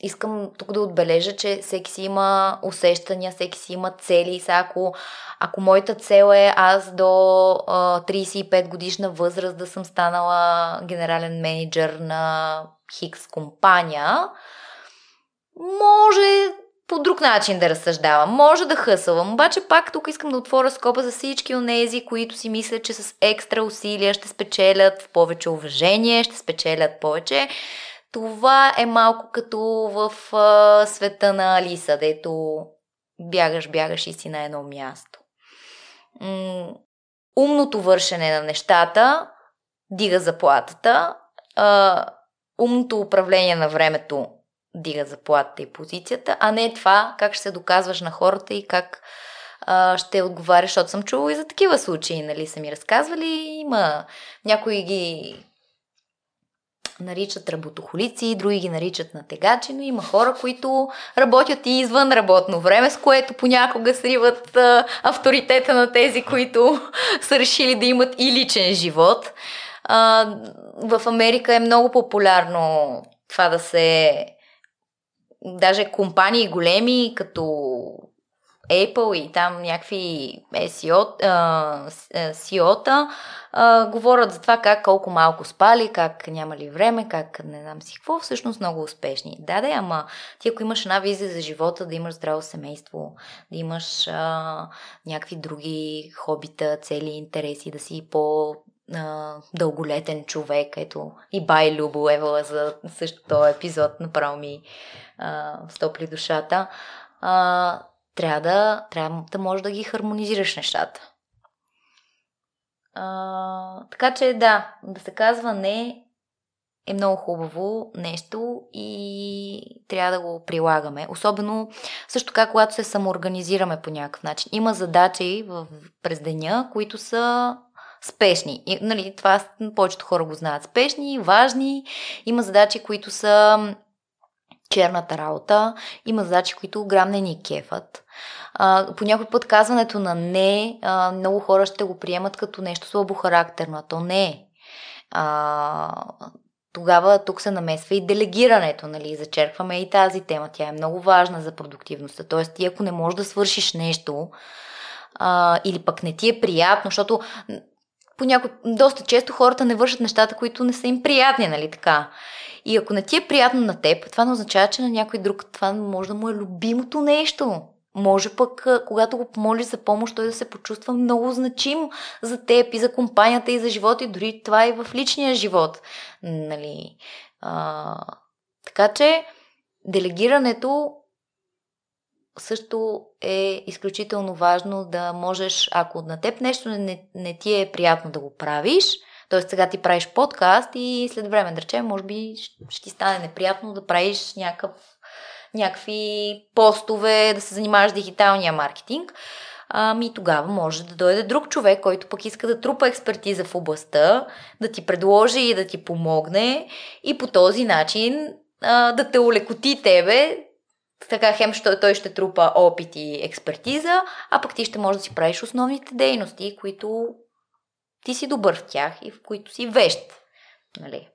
Speaker 2: Искам тук да отбележа, че всеки си има усещания, всеки си има цели. Сега ако, ако моята цел е аз до а, 35 годишна възраст да съм станала генерален менеджер на Хикс компания, може по друг начин да разсъждавам, може да хъсвам, обаче пак тук искам да отворя скоба за всички онези, които си мислят, че с екстра усилия ще спечелят повече уважение, ще спечелят повече. Това е малко като в а, света на Алиса, дето бягаш, бягаш и си на едно място. М- умното вършене на нещата дига заплатата, а, умното управление на времето дига заплатата и позицията, а не това как ще се доказваш на хората и как а, ще отговаряш, защото съм чувала и за такива случаи, нали, са ми разказвали. Има някои ги наричат работохолици, други ги наричат натегачи, но има хора, които работят и извън работно време, с което понякога сриват а, авторитета на тези, които са решили да имат и личен живот. А, в Америка е много популярно това да се даже компании големи, като Apple и там някакви SEO, CEO-та а, говорят за това как колко малко спали, как няма ли време, как не знам си какво, всъщност много успешни. Да, да, ама ти ако имаш една визия за живота, да имаш здраво семейство, да имаш а, някакви други хобита, цели, интереси, да си по а, дълголетен човек. Ето и Бай Любо Евала за също този епизод направо ми а, стопли душата. А, трябва да, трябва да можеш да ги хармонизираш нещата. А, така че да, да се казва не е много хубаво нещо и трябва да го прилагаме. Особено също така, когато се самоорганизираме по някакъв начин. Има задачи в, през деня, които са спешни. И, нали, това повечето хора го знаят. Спешни, важни. Има задачи, които са черната работа. Има задачи, които грам не ни кефат. По някой път казването на не, а, много хора ще го приемат като нещо слабохарактерно, а то не е. А, тогава тук се намесва и делегирането, нали, зачеркваме и тази тема. Тя е много важна за продуктивността. Тоест, ти ако не можеш да свършиш нещо, а, или пък не ти е приятно, защото понякога, доста често хората не вършат нещата, които не са им приятни, нали така. И ако не ти е приятно на теб, това не означава, че на някой друг това може да му е любимото нещо. Може пък, когато го помолиш за помощ, той да се почувства много значим за теб и за компанията и за живота и дори това и в личния живот. Нали? А, така че, делегирането също е изключително важно да можеш, ако на теб нещо не, не ти е приятно да го правиш, т.е. сега ти правиш подкаст и след време, да речем, може би ще ти стане неприятно да правиш някакъв, някакви постове, да се занимаваш с дигиталния маркетинг. Ами тогава може да дойде друг човек, който пък иска да трупа експертиза в областта, да ти предложи и да ти помогне и по този начин а, да те улекоти тебе, така хем той ще трупа опит и експертиза, а пък ти ще можеш да си правиш основните дейности, които ти си добър в тях и в които си вещ. Нали?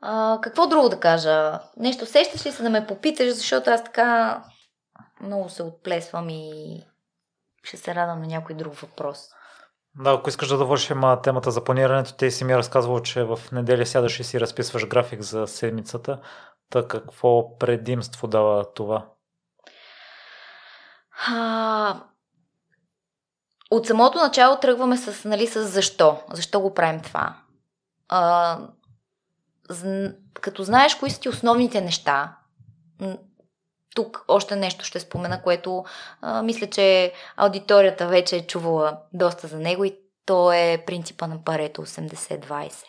Speaker 2: А, какво друго да кажа? Нещо сещаш ли се да ме попиташ, защото аз така много се отплесвам и ще се радвам на някой друг въпрос.
Speaker 1: Да, ако искаш да довършим темата за планирането, ти си ми разказвал, че в неделя сядаш и си разписваш график за седмицата. Та какво предимство дава това?
Speaker 2: А, от самото начало тръгваме с, нали, с защо. Защо го правим това? А, като знаеш кои са ти основните неща, тук още нещо ще спомена, което а, мисля, че аудиторията вече е чувала доста за него и то е принципа на парето 80-20.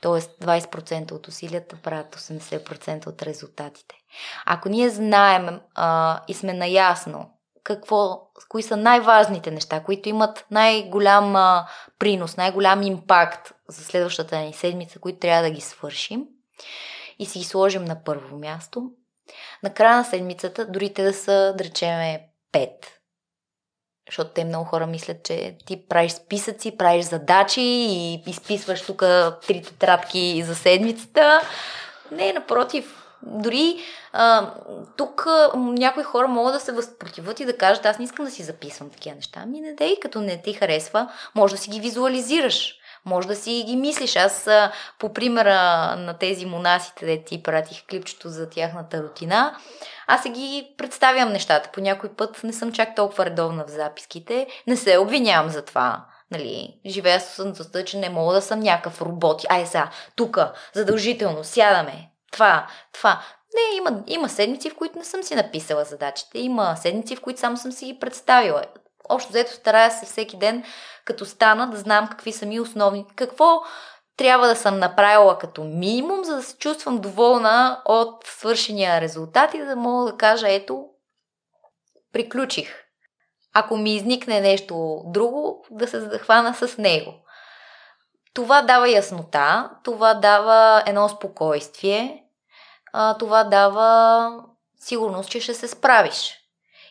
Speaker 2: Тоест 20% от усилията правят 80% от резултатите. Ако ние знаем а, и сме наясно какво, кои са най-важните неща, които имат най-голям а, принос, най-голям импакт за следващата ни седмица, които трябва да ги свършим и си ги сложим на първо място, на края на седмицата, дори те да са, да речеме, 5. Защото те много хора мислят, че ти правиш списъци, правиш задачи и изписваш тук три тетрадки за седмицата. Не, напротив, дори а, тук а, някои хора могат да се възпротиват и да кажат, аз не искам да си записвам такива неща. Ами не дей, като не ти харесва, може да си ги визуализираш. Може да си ги мислиш. Аз по примера на тези монасите, де ти пратих клипчето за тяхната рутина, аз се ги представям нещата. По някой път не съм чак толкова редовна в записките. Не се обвинявам за това. Нали, живея с съдността, че не мога да съм някакъв робот. Ай сега, тук, задължително, сядаме. Това, това. Не, има, има седмици, в които не съм си написала задачите. Има седмици, в които само съм си ги представила общо взето старая се всеки ден, като стана, да знам какви са ми основни, какво трябва да съм направила като минимум, за да се чувствам доволна от свършения резултат и да мога да кажа, ето, приключих. Ако ми изникне нещо друго, да се захвана с него. Това дава яснота, това дава едно спокойствие, това дава сигурност, че ще се справиш.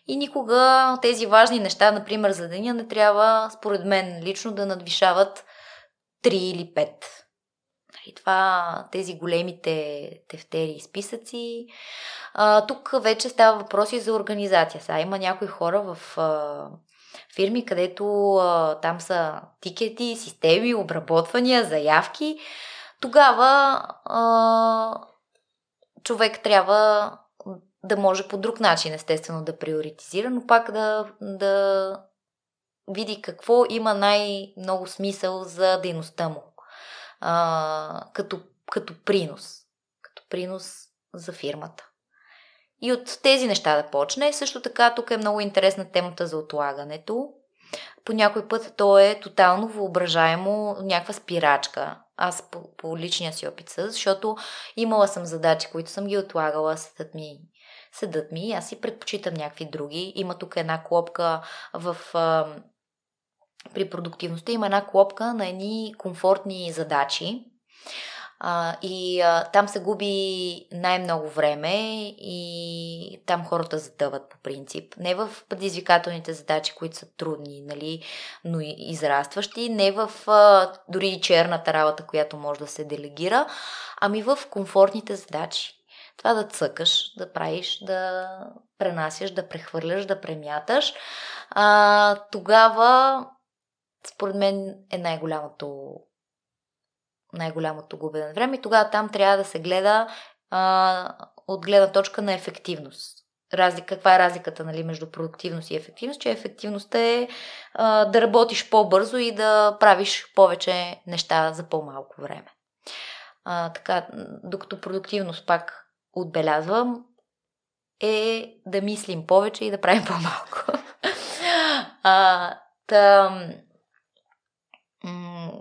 Speaker 2: И никога тези важни неща, например за деня, не трябва, според мен лично, да надвишават 3 или 5. И това, тези големите тефтери и списъци. А, тук вече става въпроси за организация. Сега има някои хора в а, фирми, където а, там са тикети, системи, обработвания, заявки. Тогава а, човек трябва да може по друг начин, естествено, да приоритизира, но пак да, да види какво има най-много смисъл за дейността му. А, като, като принос. Като принос за фирмата. И от тези неща да почне. Също така, тук е много интересна темата за отлагането. По някой път то е тотално въображаемо някаква спирачка. Аз по, по личния си опит, защото имала съм задачи, които съм ги отлагала, седат ми седат ми, аз си предпочитам някакви други. Има тук една клопка в а, при продуктивността има една клопка на едни комфортни задачи. А, и а, там се губи най-много време и там хората затъват по принцип. Не в предизвикателните задачи, които са трудни, нали, но и израстващи, не в а, дори и черната работа, която може да се делегира, ами в комфортните задачи. Това да цъкаш, да правиш, да пренасяш, да прехвърляш, да премяташ, а, тогава според мен е най-голямото най-голямото губене време тогава там трябва да се гледа а, от гледна точка на ефективност. Разлика, каква е разликата нали, между продуктивност и ефективност? Че ефективността е а, да работиш по-бързо и да правиш повече неща за по-малко време. А, така, докато продуктивност пак отбелязвам, е да мислим повече и да правим по-малко. а, та, м-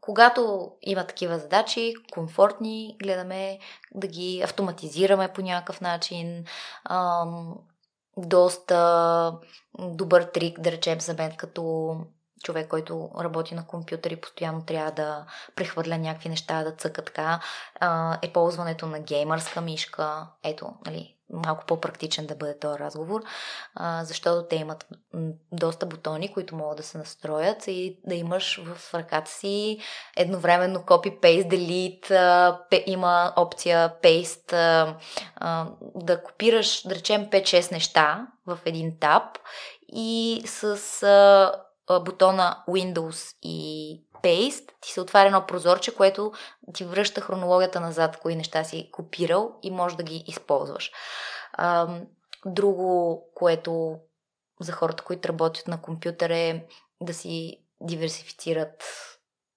Speaker 2: когато има такива задачи, комфортни, гледаме да ги автоматизираме по някакъв начин. Ам, доста добър трик, да речем за мен, като човек, който работи на компютър и постоянно трябва да прехвърля някакви неща, да цъка така, е ползването на геймърска мишка. Ето, нали, малко по-практичен да бъде този разговор, защото те имат доста бутони, които могат да се настроят и да имаш в ръката си едновременно copy-paste, delete, а, пе, има опция paste, да копираш, да речем 5-6 неща в един таб и с бутона Windows и Paste, ти се отваря едно прозорче, което ти връща хронологията назад, кои неща си копирал и можеш да ги използваш. Друго, което за хората, които работят на компютър е да си диверсифицират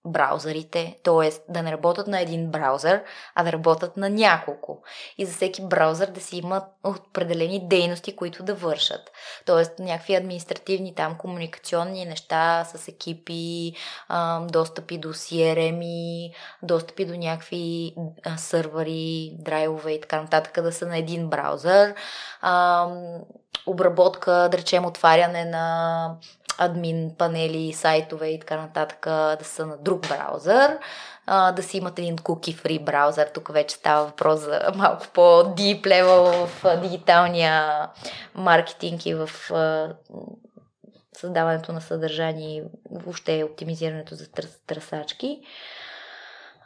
Speaker 2: браузърите, т.е. да не работят на един браузър, а да работят на няколко. И за всеки браузър да си имат определени дейности, които да вършат. Т.е. някакви административни там комуникационни неща с екипи, достъпи до CRM, достъпи до някакви сървъри, драйвове и така нататък да са на един браузър. обработка, да речем, отваряне на админ панели, сайтове и така нататък да са на друг браузър, а, да си имат един cookie free браузър. Тук вече става въпрос за малко по-deep level в дигиталния маркетинг и в а, създаването на съдържание и въобще оптимизирането за тръс, тръсачки.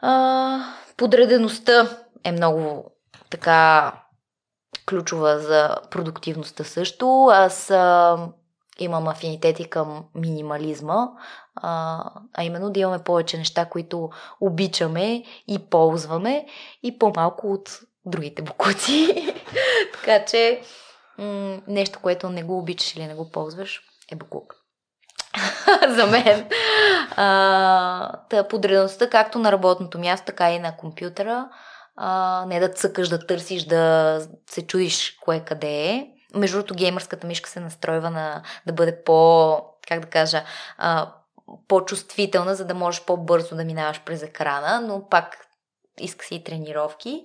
Speaker 2: А, подредеността е много така ключова за продуктивността също. Аз а, имам афинитети към минимализма, а, а именно да имаме повече неща, които обичаме и ползваме и по-малко от другите букуци. така че м- нещо, което не го обичаш или не го ползваш, е букук. за мен. А, та подредността както на работното място, така и на компютъра. А, не да цъкаш, да търсиш, да се чудиш кое къде е. Между другото, геймърската мишка се настройва на да бъде по, как да кажа, а, по-чувствителна, за да можеш по-бързо да минаваш през екрана, но пак иска си и тренировки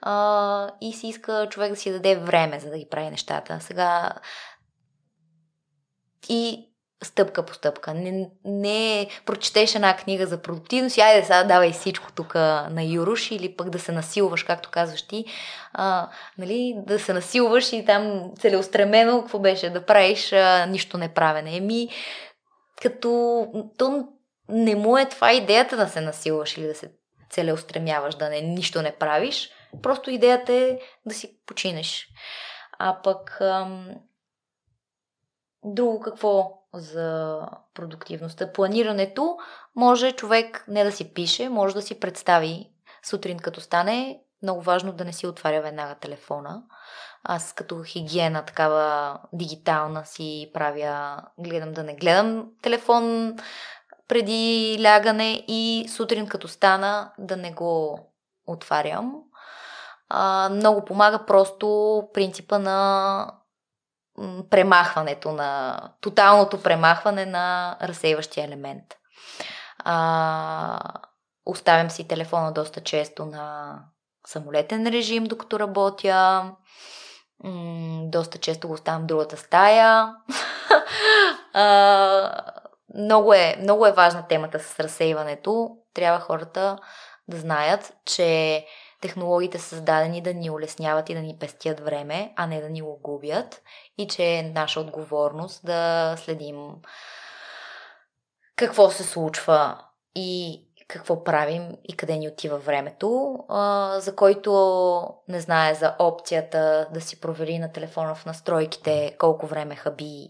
Speaker 2: а, и си иска човек да си даде време, за да ги прави нещата. Сега и стъпка по стъпка. Не, не прочетеш една книга за продуктивност и айде сега давай всичко тук на Юруш или пък да се насилваш, както казваш ти, а, нали, да се насилваш и там целеустремено, какво беше, да правиш а, нищо неправене. Еми, като то не му е това идеята да се насилваш или да се целеустремяваш, да не, нищо не правиш. Просто идеята е да си починеш. А пък ам, друго какво за продуктивността. Планирането може човек не да си пише, може да си представи сутрин като стане. Много важно да не си отваря веднага телефона. Аз като хигиена такава дигитална си правя, гледам да не гледам телефон преди лягане и сутрин като стана да не го отварям. А, много помага просто принципа на премахването на, тоталното премахване на разсейващия елемент. А, оставям си телефона доста често на самолетен режим, докато работя. М- доста често го оставям в другата стая. а, много, е, много е важна темата с разсейването. Трябва хората да знаят, че технологиите са създадени да ни улесняват и да ни пестят време, а не да ни го губят и че е наша отговорност да следим какво се случва и какво правим и къде ни отива времето. За който не знае за опцията да си провери на телефона в настройките колко време хаби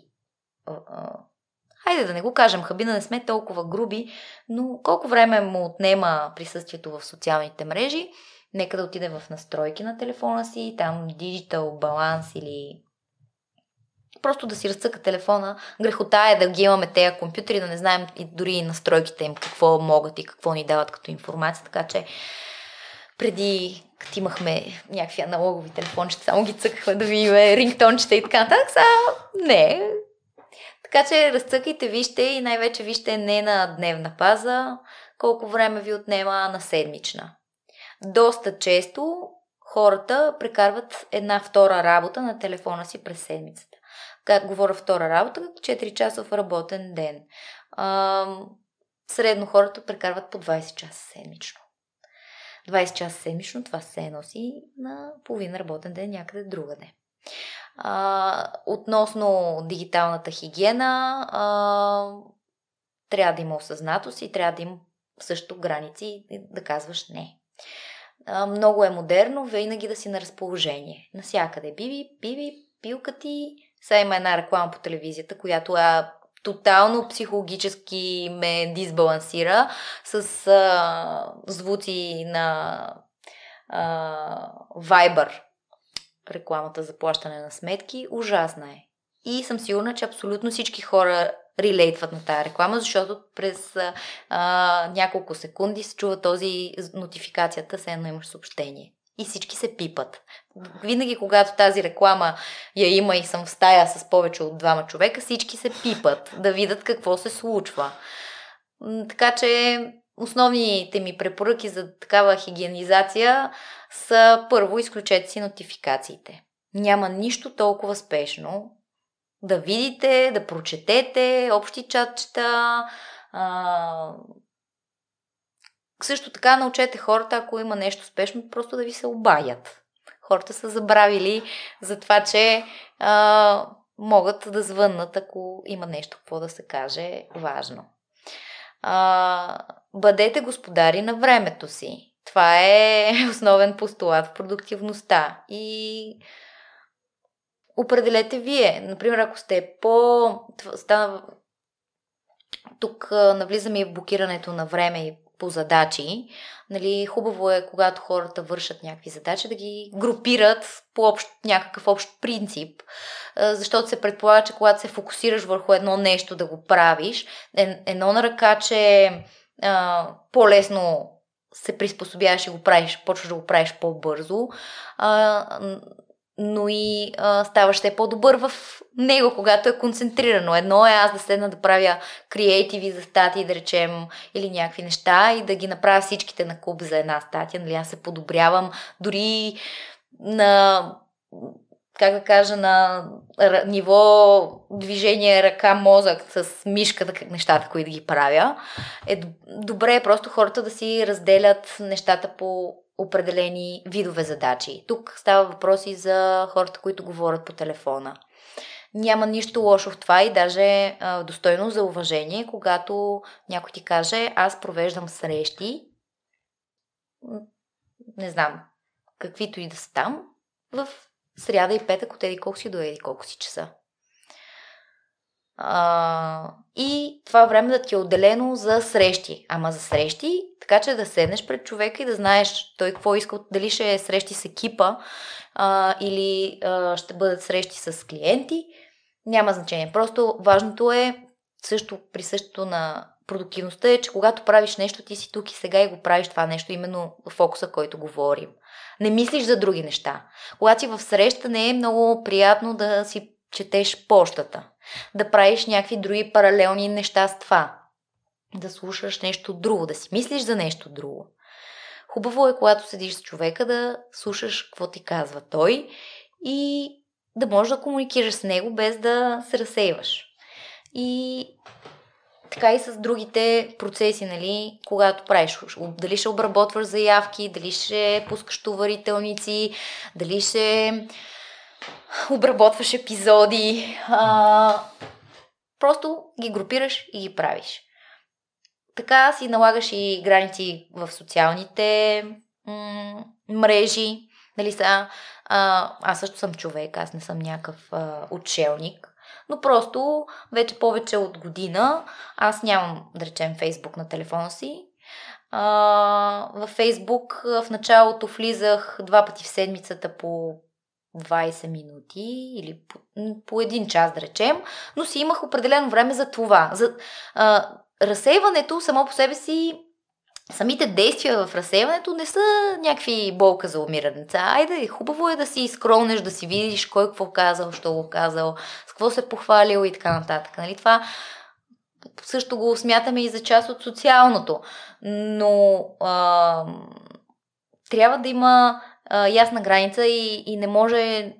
Speaker 2: хайде да не го кажем хаби, не сме толкова груби, но колко време му отнема присъствието в социалните мрежи, нека да отиде в настройки на телефона си, там диджитал баланс или просто да си разцъка телефона. Грехота е да ги имаме тези компютри, да не знаем и дори настройките им какво могат и какво ни дават като информация, така че преди като имахме някакви аналогови телефончета, само ги цъкахме да видим рингтончета и така нататък, сега не. Така че разцъкайте, вижте и най-вече вижте не на дневна база, колко време ви отнема на седмична. Доста често хората прекарват една втора работа на телефона си през седмицата. Как говоря втора работа, 4 часа в работен ден. А, средно хората прекарват по 20 часа седмично. 20 часа седмично, това се носи на половин работен ден някъде другаде. А, относно дигиталната хигиена, а, трябва да има осъзнатост и трябва да има също граници да казваш не. А, много е модерно винаги да си на разположение. Насякъде биби, биби, пилка ти. Сега има една реклама по телевизията, която е тотално психологически ме дисбалансира с а, звуци на а, Viber, рекламата за плащане на сметки. Ужасна е. И съм сигурна, че абсолютно всички хора релейтват на тази реклама, защото през а, няколко секунди се чува този нотификацията, се едно имаш съобщение и всички се пипат. Винаги, когато тази реклама я има и съм в стая с повече от двама човека, всички се пипат да видят какво се случва. Така че основните ми препоръки за такава хигиенизация са първо изключете си нотификациите. Няма нищо толкова спешно да видите, да прочетете общи чатчета, а, също така научете хората, ако има нещо спешно, просто да ви се обадят. Хората са забравили за това, че а, могат да звъннат, ако има нещо, какво да се каже важно. А, бъдете господари на времето си. Това е основен постулат в продуктивността. И определете вие. Например, ако сте по... Тук навлизаме и в блокирането на време и по задачи. Нали, хубаво е, когато хората вършат някакви задачи, да ги групират по общ, някакъв общ принцип, защото се предполага, че когато се фокусираш върху едно нещо да го правиш, е, едно на ръка, че а, по-лесно се приспособяваш и го правиш, почваш да го правиш по-бързо, а, но и а, ставаш все по-добър в него, когато е концентрирано. Едно е аз да седна да правя креативи за статии, да речем, или някакви неща и да ги направя всичките на куб за една статия. Нали, аз се подобрявам дори на как да кажа, на ниво движение ръка, мозък с мишката, нещата, които ги правя, е добре е просто хората да си разделят нещата по определени видове задачи. Тук става въпроси за хората, които говорят по телефона. Няма нищо лошо в това и даже а, достойно за уважение, когато някой ти каже, аз провеждам срещи, не знам, каквито и да са там, в сряда и петък от еди колко си до еди колко си часа. А, и това време да ти е отделено за срещи. Ама за срещи, така че да седнеш пред човека и да знаеш той какво иска, дали ще е срещи с екипа а, или а, ще бъдат срещи с клиенти, няма значение. Просто важното е също присъщото на продуктивността е, че когато правиш нещо, ти си тук и сега и го правиш това нещо, именно фокуса, който говорим. Не мислиш за други неща. Когато си в среща, не е много приятно да си четеш почтата, да правиш някакви други паралелни неща с това, да слушаш нещо друго, да си мислиш за нещо друго. Хубаво е, когато седиш с човека, да слушаш какво ти казва той и да можеш да комуникираш с него без да се разсейваш. И така и с другите процеси, нали, когато правиш, дали ще обработваш заявки, дали ще пускаш товарителници, дали ще обработваш епизоди. А, просто ги групираш и ги правиш. Така си налагаш и граници в социалните м- мрежи. Нали са, а, аз също съм човек, аз не съм някакъв а, учелник. но просто вече повече от година аз нямам, да речем, Фейсбук на телефона си. А, във Фейсбук в началото влизах два пъти в седмицата по 20 минути или по, по един час, да речем, но си имах определено време за това. За, а, разсейването само по себе си самите действия в разсейването не са някакви болка за умирането. Айде, хубаво е да си изкронеш, да си видиш кой какво казал, що го казал, с какво се похвалил и така нататък. Нали? Това също го смятаме и за част от социалното. Но а, трябва да има а, ясна граница и, и не може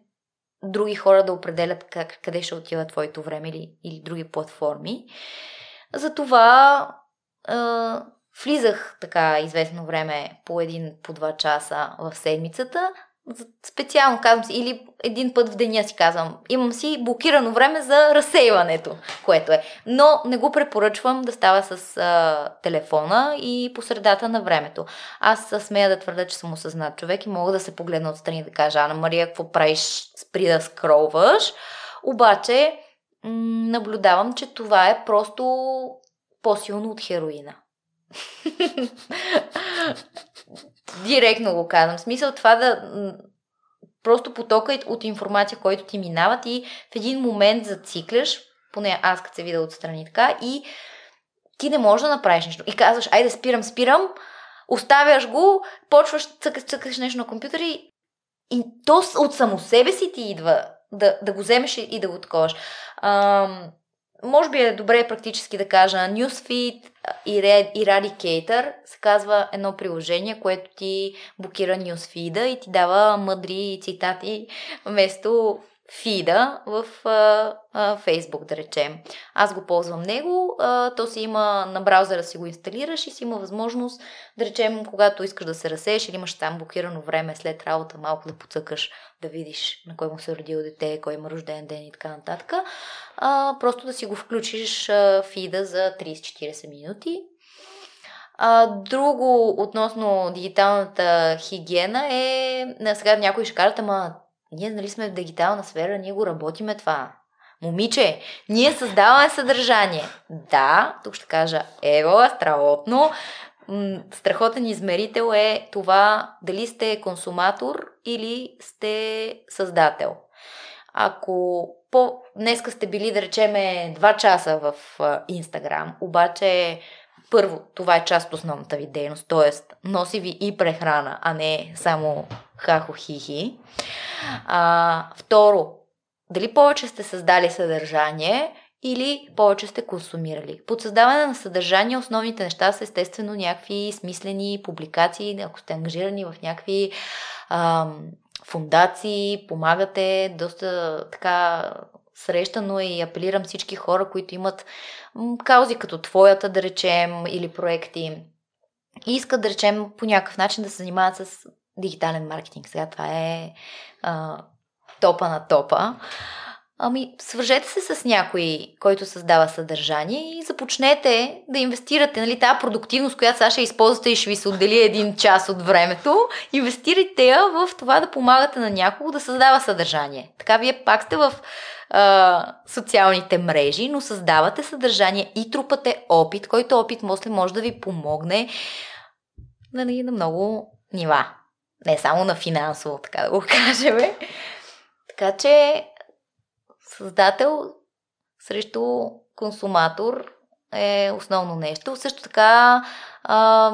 Speaker 2: други хора да определят как, къде ще отива твоето време или, или други платформи. Затова а, влизах така известно време по един, по два часа в седмицата. Специално казвам си, или един път в деня си казвам, имам си блокирано време за разсейването, което е. Но не го препоръчвам да става с а, телефона и по средата на времето. Аз смея да твърда, че съм осъзнат човек и мога да се погледна отстрани и да кажа, Ана Мария, какво правиш, спри да скролваш. Обаче, м- наблюдавам, че това е просто по-силно от хероина. Директно го казвам. В смисъл това да просто потока от информация, който ти минават и в един момент зацикляш, поне аз като се видя отстрани така, и ти не можеш да направиш нещо. И казваш, айде спирам, спирам, оставяш го, почваш, цъкаш, цъкаш нещо на компютър и, и то от само себе си ти идва да, да го вземеш и да го таковаш. Ам, може би е добре практически да кажа Newsfeed и Eradicator се казва едно приложение, което ти блокира Newsfeed и ти дава мъдри цитати вместо фида в Facebook, да речем. Аз го ползвам него, то си има на браузъра си го инсталираш и си има възможност, да речем, когато искаш да се разсееш или имаш там блокирано време след работа, малко да поцъкаш, да видиш на кой му се е родил дете, кой има рожден ден и така нататък. Просто да си го включиш фида за 30-40 минути. А, друго относно дигиталната хигиена е, сега някой ще кажат, ама ние нали сме в дигитална сфера, ние го работиме това. Момиче, ние създаваме съдържание. Да, тук ще кажа, ево, страхотно. Страхотен измерител е това дали сте консуматор или сте създател. Ако по... днеска сте били, да речеме, 2 часа в Инстаграм, обаче първо, това е част от основната ви дейност, т.е. носи ви и прехрана, а не само хахо-хихи. А, второ, дали повече сте създали съдържание или повече сте консумирали. Под създаване на съдържание основните неща са естествено някакви смислени публикации, ако сте ангажирани в някакви ам, фундации, помагате, доста така срещано и апелирам всички хора, които имат каузи като твоята, да речем, или проекти и искат, да речем, по някакъв начин да се занимават с дигитален маркетинг. Сега това е а, топа на топа. Ами, свържете се с някой, който създава съдържание и започнете да инвестирате, нали, тази продуктивност, която сега ще използвате и ще ви се отдели един час от времето, инвестирайте я в това да помагате на някого да създава съдържание. Така вие пак сте в а, социалните мрежи, но създавате съдържание и трупате опит, който опит после може да ви помогне нали, на много нива. Не само на финансово, така да го кажем. Така че създател срещу консуматор е основно нещо. Също така а,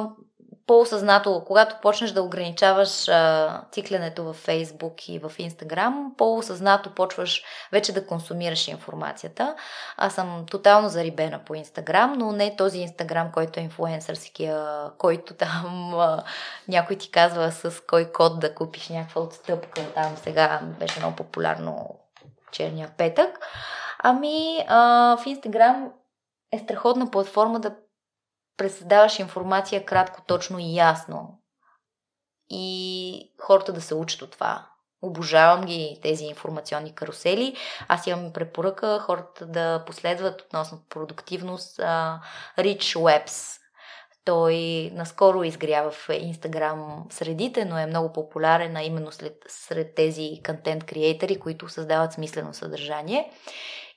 Speaker 2: по-осъзнато, когато почнеш да ограничаваш а, цикленето в Фейсбук и в Инстаграм, по-осъзнато почваш вече да консумираш информацията. Аз съм тотално зарибена по Инстаграм, но не този Инстаграм, който е инфлуенсърския, който там а, някой ти казва с кой код да купиш някаква отстъпка. Там сега беше много популярно черния петък. Ами а, в Инстаграм е страхотна платформа да пресъздаваш информация кратко, точно и ясно. И хората да се учат от това. Обожавам ги тези информационни карусели. Аз имам препоръка хората да последват относно продуктивност uh, Rich Webs. Той наскоро изгрява в Инстаграм средите, но е много популярен, а именно след, сред тези контент креатори, които създават смислено съдържание.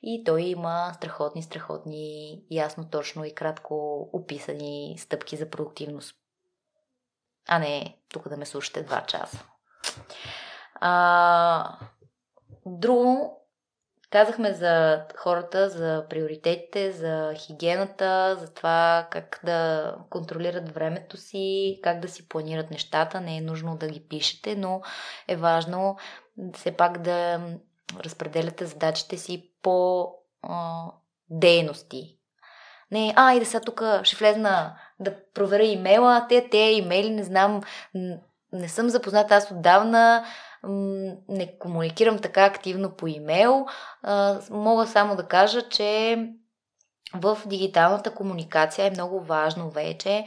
Speaker 2: И той има страхотни, страхотни, ясно, точно и кратко описани стъпки за продуктивност. А не тук да ме слушате два часа. А, друго, Казахме за хората, за приоритетите, за хигиената, за това как да контролират времето си, как да си планират нещата. Не е нужно да ги пишете, но е важно все пак да разпределяте задачите си по а, дейности. Не, а, да сега тук ще влезна да проверя имейла, те, те имейли, не знам, не съм запозната аз отдавна, не комуникирам така активно по имейл. Мога само да кажа, че в дигиталната комуникация е много важно вече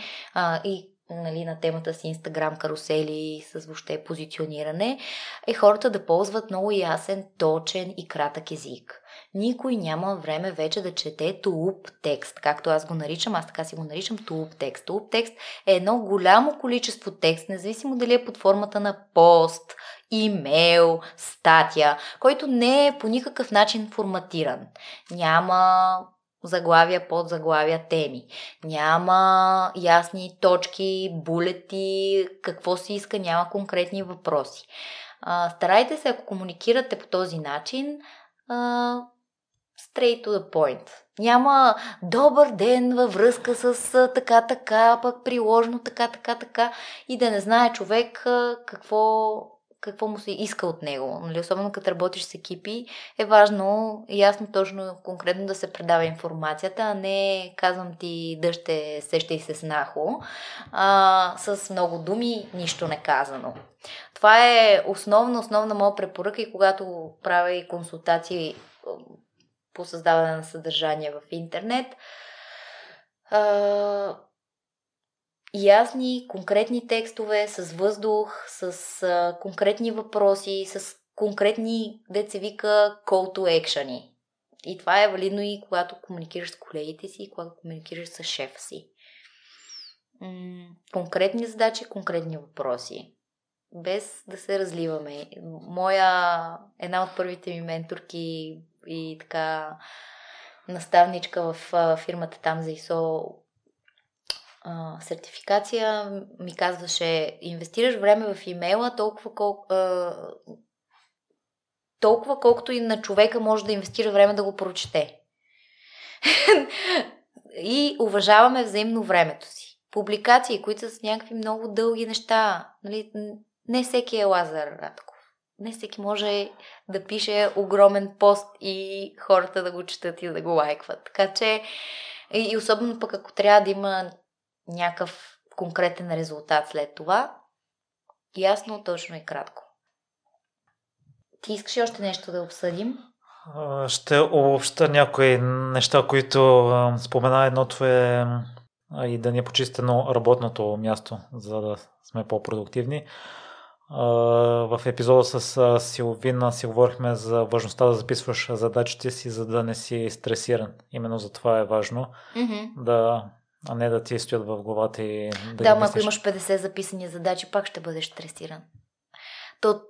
Speaker 2: и нали, на темата си Инстаграм карусели с въобще позициониране, е хората да ползват много ясен, точен и кратък език. Никой няма време вече да чете тулуп текст, както аз го наричам, аз така си го наричам тулуп текст. Тулуп текст е едно голямо количество текст, независимо дали е под формата на пост, имейл, статия, който не е по никакъв начин форматиран. Няма заглавия, под заглавия теми. Няма ясни точки, булети, какво се иска, няма конкретни въпроси. А, старайте се, ако комуникирате по този начин, а, straight to the point. Няма добър ден във връзка с така, така, пък приложено така, така, така и да не знае човек какво какво му се иска от него. Нали? Особено като работиш с екипи, е важно ясно, точно, конкретно да се предава информацията, а не казвам ти да ще сеща и се снахо, а, с много думи, нищо не казано. Това е основна, основна моя препоръка и когато правя и консултации по създаване на съдържание в интернет. А, ясни, конкретни текстове, с въздух, с а, конкретни въпроси, с конкретни, деца вика, call to action. И това е валидно и когато комуникираш с колегите си, и когато комуникираш с шефа си. М- конкретни задачи, конкретни въпроси. Без да се разливаме. Моя, една от първите ми менторки и така наставничка в фирмата там за ИСО а, сертификация ми казваше, инвестираш време в имейла толкова колко... А, толкова колкото и на човека може да инвестира време да го прочете. и уважаваме взаимно времето си. Публикации, които са с някакви много дълги неща. Нали? Не всеки е Лазар Радков. Не всеки може да пише огромен пост и хората да го четат и да го лайкват. Така че, и особено пък ако трябва да има някакъв конкретен резултат след това. Ясно, точно и кратко. Ти искаш ли още нещо да обсъдим?
Speaker 1: Ще обобща някои неща, които спомена. Едното е и да ни е почистено работното място, за да сме по-продуктивни. В епизода с Силвина си говорихме за важността да записваш задачите си, за да не си стресиран. Именно за това е важно
Speaker 2: mm-hmm.
Speaker 1: да а не да ти стоят в главата и
Speaker 2: да Да, но ако имаш 50 записани задачи, пак ще бъдеш стресиран. То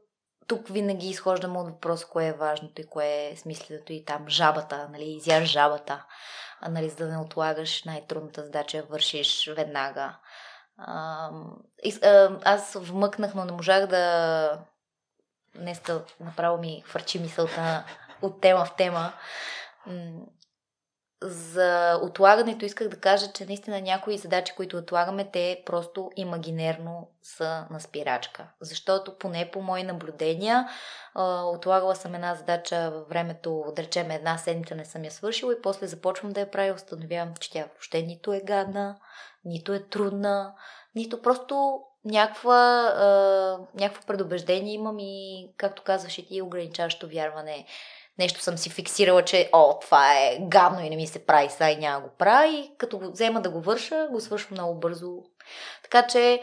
Speaker 2: тук винаги изхождаме от въпрос, кое е важното и кое е смисленото и там жабата, нали, изяж жабата, нали, за да не отлагаш най-трудната задача, вършиш веднага. А, и, а, аз вмъкнах, но не можах да днеска направо ми хвърчи мисълта от тема в тема за отлагането исках да кажа, че наистина някои задачи, които отлагаме, те просто имагинерно са на спирачка. Защото поне по мои наблюдения, отлагала съм една задача във времето, да речем една седмица не съм я свършила и после започвам да я правя, установявам, че тя въобще нито е гадна, нито е трудна, нито просто някаква, някакво предубеждение имам и, както казваш и ти, ограничаващо вярване нещо съм си фиксирала, че о, това е гадно и не ми се прави, сега и няма го прави. И като го взема да го върша, го свършвам много бързо. Така че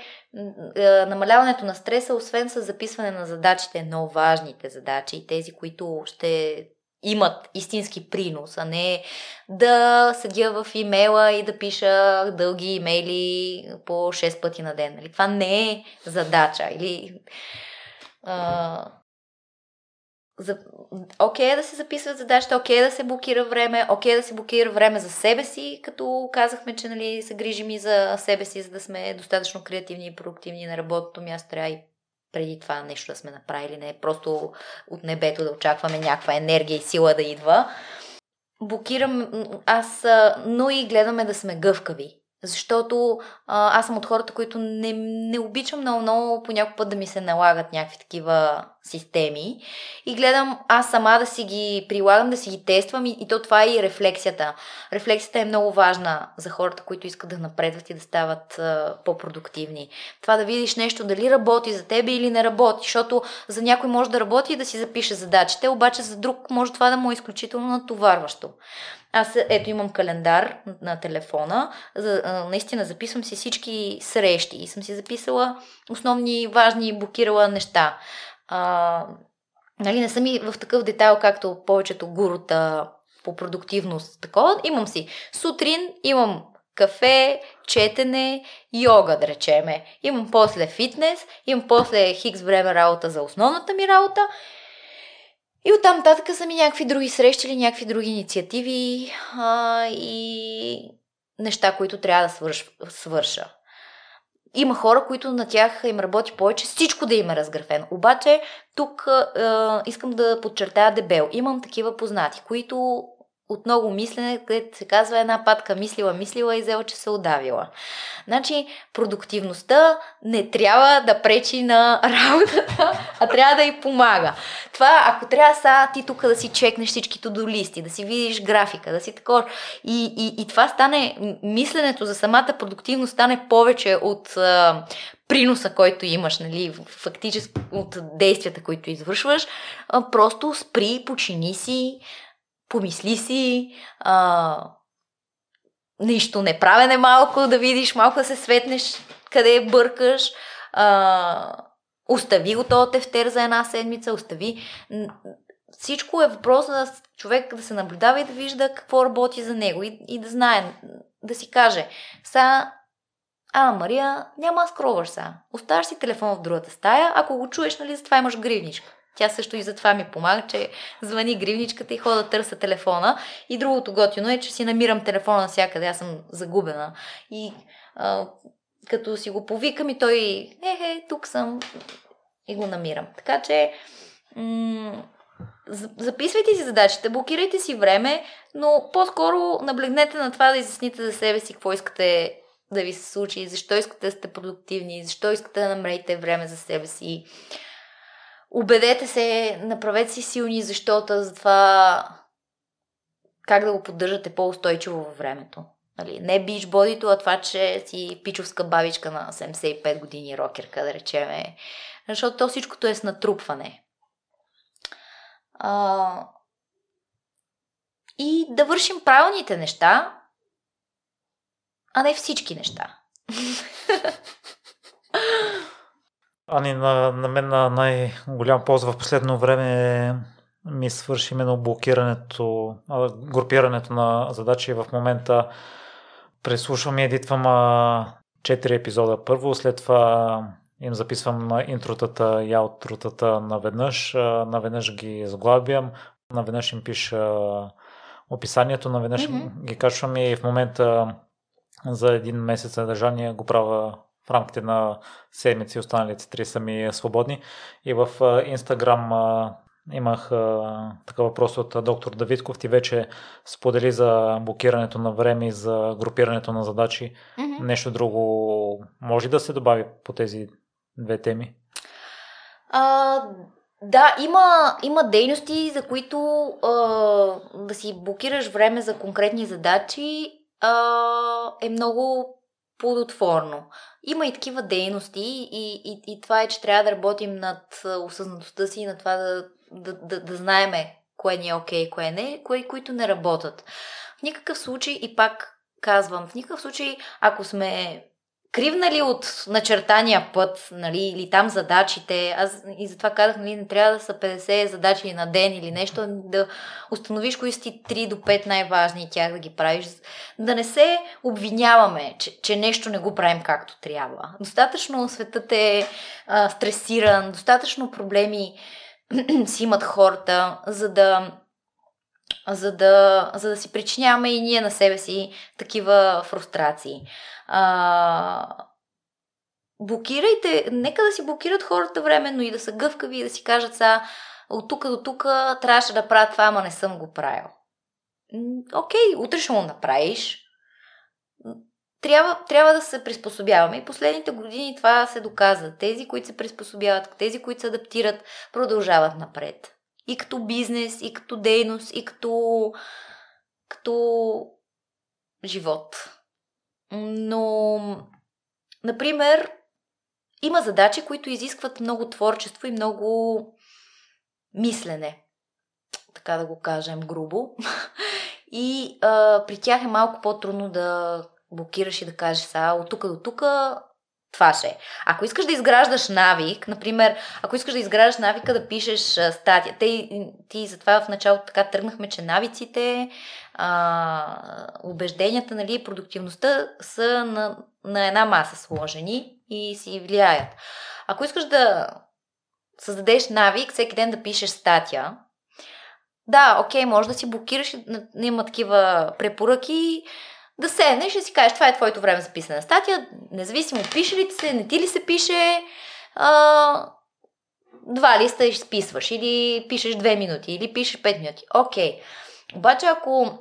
Speaker 2: намаляването на стреса, освен с записване на задачите, много важните задачи, тези, които ще имат истински принос, а не да седя в имейла и да пиша дълги имейли по 6 пъти на ден. Нали? Това не е задача. Или, за, окей е да се записват задачите, окей е да се блокира време, окей е да се блокира време за себе си, като казахме, че нали, се грижим и за себе си, за да сме достатъчно креативни и продуктивни на работното място. Трябва и преди това нещо да сме направили, не просто от небето да очакваме някаква енергия и сила да идва. Блокирам аз, но и гледаме да сме гъвкави. Защото а, аз съм от хората, които не, не обичам много, много по да ми се налагат някакви такива системи. И гледам аз сама да си ги прилагам, да си ги тествам и, и то това е и рефлексията. Рефлексията е много важна за хората, които искат да напредват и да стават а, по-продуктивни. Това да видиш нещо дали работи за тебе или не работи, защото за някой може да работи и да си запише задачите, обаче за друг може това да му е изключително натоварващо. Аз ето имам календар на телефона, за, наистина записвам си всички срещи и съм си записала основни, важни, блокирала неща. А, нали, не съм и в такъв детайл, както повечето гурута по продуктивност. Такова. Имам си сутрин, имам кафе, четене, йога, да речеме. Имам после фитнес, имам после хикс време работа за основната ми работа и оттам нататък са ми някакви други срещи или някакви други инициативи а, и неща, които трябва да свърш, свърша. Има хора, които на тях им работи повече, всичко да им е разграфено. Обаче, тук а, искам да подчертая дебел. Имам такива познати, които от много мислене, където се казва една патка мислила, мислила и взела, че се удавила. Значи, продуктивността не трябва да пречи на работата, а трябва да й помага. Това, ако трябва са ти тук да си чекнеш всички до листи, да си видиш графика, да си такова. И, и, и това стане, мисленето за самата продуктивност стане повече от приноса, който имаш, нали, фактически от действията, които извършваш. Просто спри, почини си, помисли си, а, нищо неправене малко, да видиш, малко да се светнеш къде бъркаш, а, остави го този тефтер за една седмица, остави. Всичко е въпрос на човек да се наблюдава и да вижда какво работи за него и, и да знае, да си каже, са а, Мария, няма скроваш сега. Оставаш си телефон в другата стая, ако го чуеш, нали, затова имаш гривничка. Тя също и за това ми помага, че звъни гривничката и хода да търся телефона. И другото готино е, че си намирам телефона навсякъде. Аз съм загубена. И а, като си го повикам и той, е, тук съм и го намирам. Така че м- записвайте си задачите, блокирайте си време, но по-скоро наблегнете на това да изясните за себе си какво искате да ви се случи, защо искате да сте продуктивни, защо искате да намерите време за себе си. Убедете се, направете си силни защото за това как да го поддържате по-устойчиво във времето. Нали, не бич бодито, а това, че си пичовска бабичка на 75 години рокерка, да речеме. Защото то всичкото е с натрупване. А... И да вършим правилните неща, а не всички неща.
Speaker 1: Ани, на, на мен на най-голям полза в последно време ми свърши именно блокирането, групирането на задачи. В момента преслушвам и едитвам 4 епизода първо, след това им записвам интротата и аутротата наведнъж, наведнъж ги заглабям, наведнъж им пиша описанието, наведнъж mm-hmm. ги качвам и в момента за един месец съдържание го правя в рамките на седмици, останалите три са ми свободни. И в Инстаграм имах такъв въпрос от доктор Давидков. Ти вече сподели за блокирането на време и за групирането на задачи. Mm-hmm. Нещо друго може да се добави по тези две теми?
Speaker 2: А, да, има, има дейности, за които а, да си блокираш време за конкретни задачи а, е много плодотворно. Има и такива дейности и, и, и това е, че трябва да работим над осъзнатостта си и на това да, да, да, да знаеме кое ни е окей, кое не, кое, които не работят. В никакъв случай, и пак казвам, в никакъв случай, ако сме кривнали от начертания път, нали, или там задачите, аз и затова казах, нали, не трябва да са 50 задачи на ден или нещо, да установиш кои са ти 3 до 5 най-важни и тях да ги правиш, да не се обвиняваме, че, че нещо не го правим както трябва. Достатъчно светът е а, стресиран, достатъчно проблеми си имат хората, за да за да, за да си причиняваме и ние на себе си такива фрустрации. А, блокирайте, нека да си блокират хората временно и да са гъвкави и да си кажат са от тук до тук трябваше да правя това, ама не съм го правил. Окей, утре ще му направиш. Трябва, трябва да се приспособяваме. И последните години това се доказва. Тези, които се приспособяват, тези, които се адаптират, продължават напред. И като бизнес, и като дейност, и като, като живот. Но, например, има задачи, които изискват много творчество и много мислене. Така да го кажем грубо. И а, при тях е малко по-трудно да блокираш и да кажеш са от тук до тук това ще е. Ако искаш да изграждаш навик, например, ако искаш да изграждаш навика да пишеш статия, те, ти затова в началото така тръгнахме, че навиците, а, убежденията, нали, продуктивността са на, на една маса сложени и си влияят. Ако искаш да създадеш навик, всеки ден да пишеш статия, да, окей, може да си блокираш, има такива препоръки, да седнеш и си кажеш, това е твоето време за писане на статия, независимо пише ли ти се, не ти ли се пише, а, два листа изписваш, или пишеш две минути, или пишеш пет минути. Окей. Обаче ако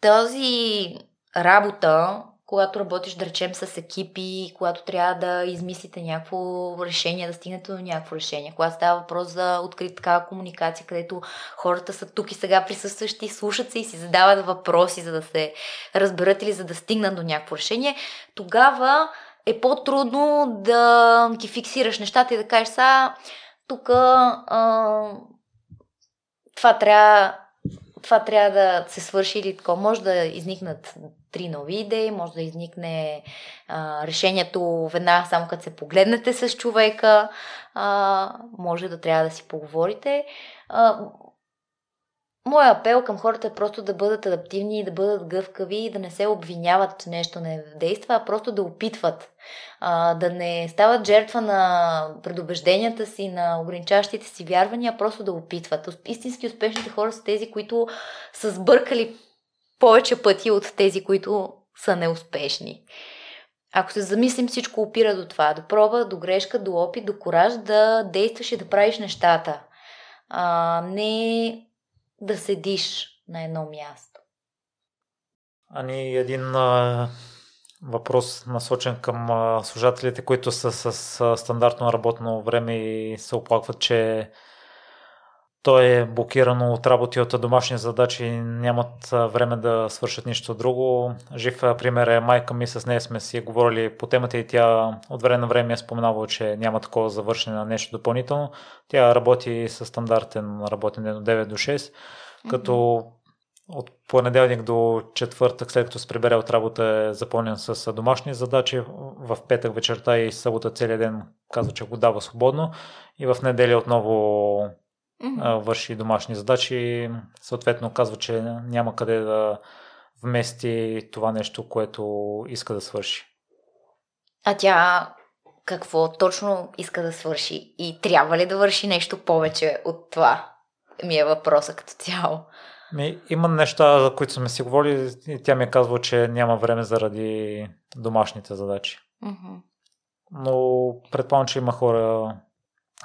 Speaker 2: тази работа когато работиш, да речем, с екипи, когато трябва да измислите някакво решение, да стигнете до някакво решение, когато става въпрос за открита такава комуникация, където хората са тук и сега присъстващи, слушат се и си задават въпроси, за да се разберат или за да стигнат до някакво решение, тогава е по-трудно да ги фиксираш нещата и да кажеш, са, тук това трябва това трябва да се свърши или такова. Може да изникнат три нови идеи, може да изникне а, решението веднага само като се погледнете с човека, а, може да трябва да си поговорите. А, Моя апел към хората е просто да бъдат адаптивни, да бъдат гъвкави и да не се обвиняват, че нещо не действа, а просто да опитват. А, да не стават жертва на предубежденията си, на ограничаващите си вярвания, а просто да опитват. Истински успешните хора са тези, които са сбъркали повече пъти от тези, които са неуспешни. Ако се замислим, всичко опира до това. До проба, до грешка, до опит, до кораж да действаш и да правиш нещата. А, не да седиш на едно място.
Speaker 1: Ани един а, въпрос насочен към а, служателите, които са с стандартно работно време и се оплакват, че той е блокирано от работи от домашни задачи и нямат време да свършат нищо друго. Жив пример е майка ми, с нея сме си говорили по темата и тя от време на време е споменавала, че няма такова завършене на нещо допълнително. Тя работи с стандартен работен ден от 9 до 6 като от понеделник до четвъртък, след като се прибере от работа е запълнен с домашни задачи. В петък вечерта и събота целият ден казва, че го дава свободно. И в неделя отново mm-hmm. върши домашни задачи. Съответно казва, че няма къде да вмести това нещо, което иска да свърши.
Speaker 2: А тя какво точно иска да свърши? И трябва ли да върши нещо повече от това? ми е въпроса като цяло.
Speaker 1: Ми, има неща, за които сме си говорили и тя ми е казва, че няма време заради домашните задачи. Mm-hmm. Но предполагам, че има хора,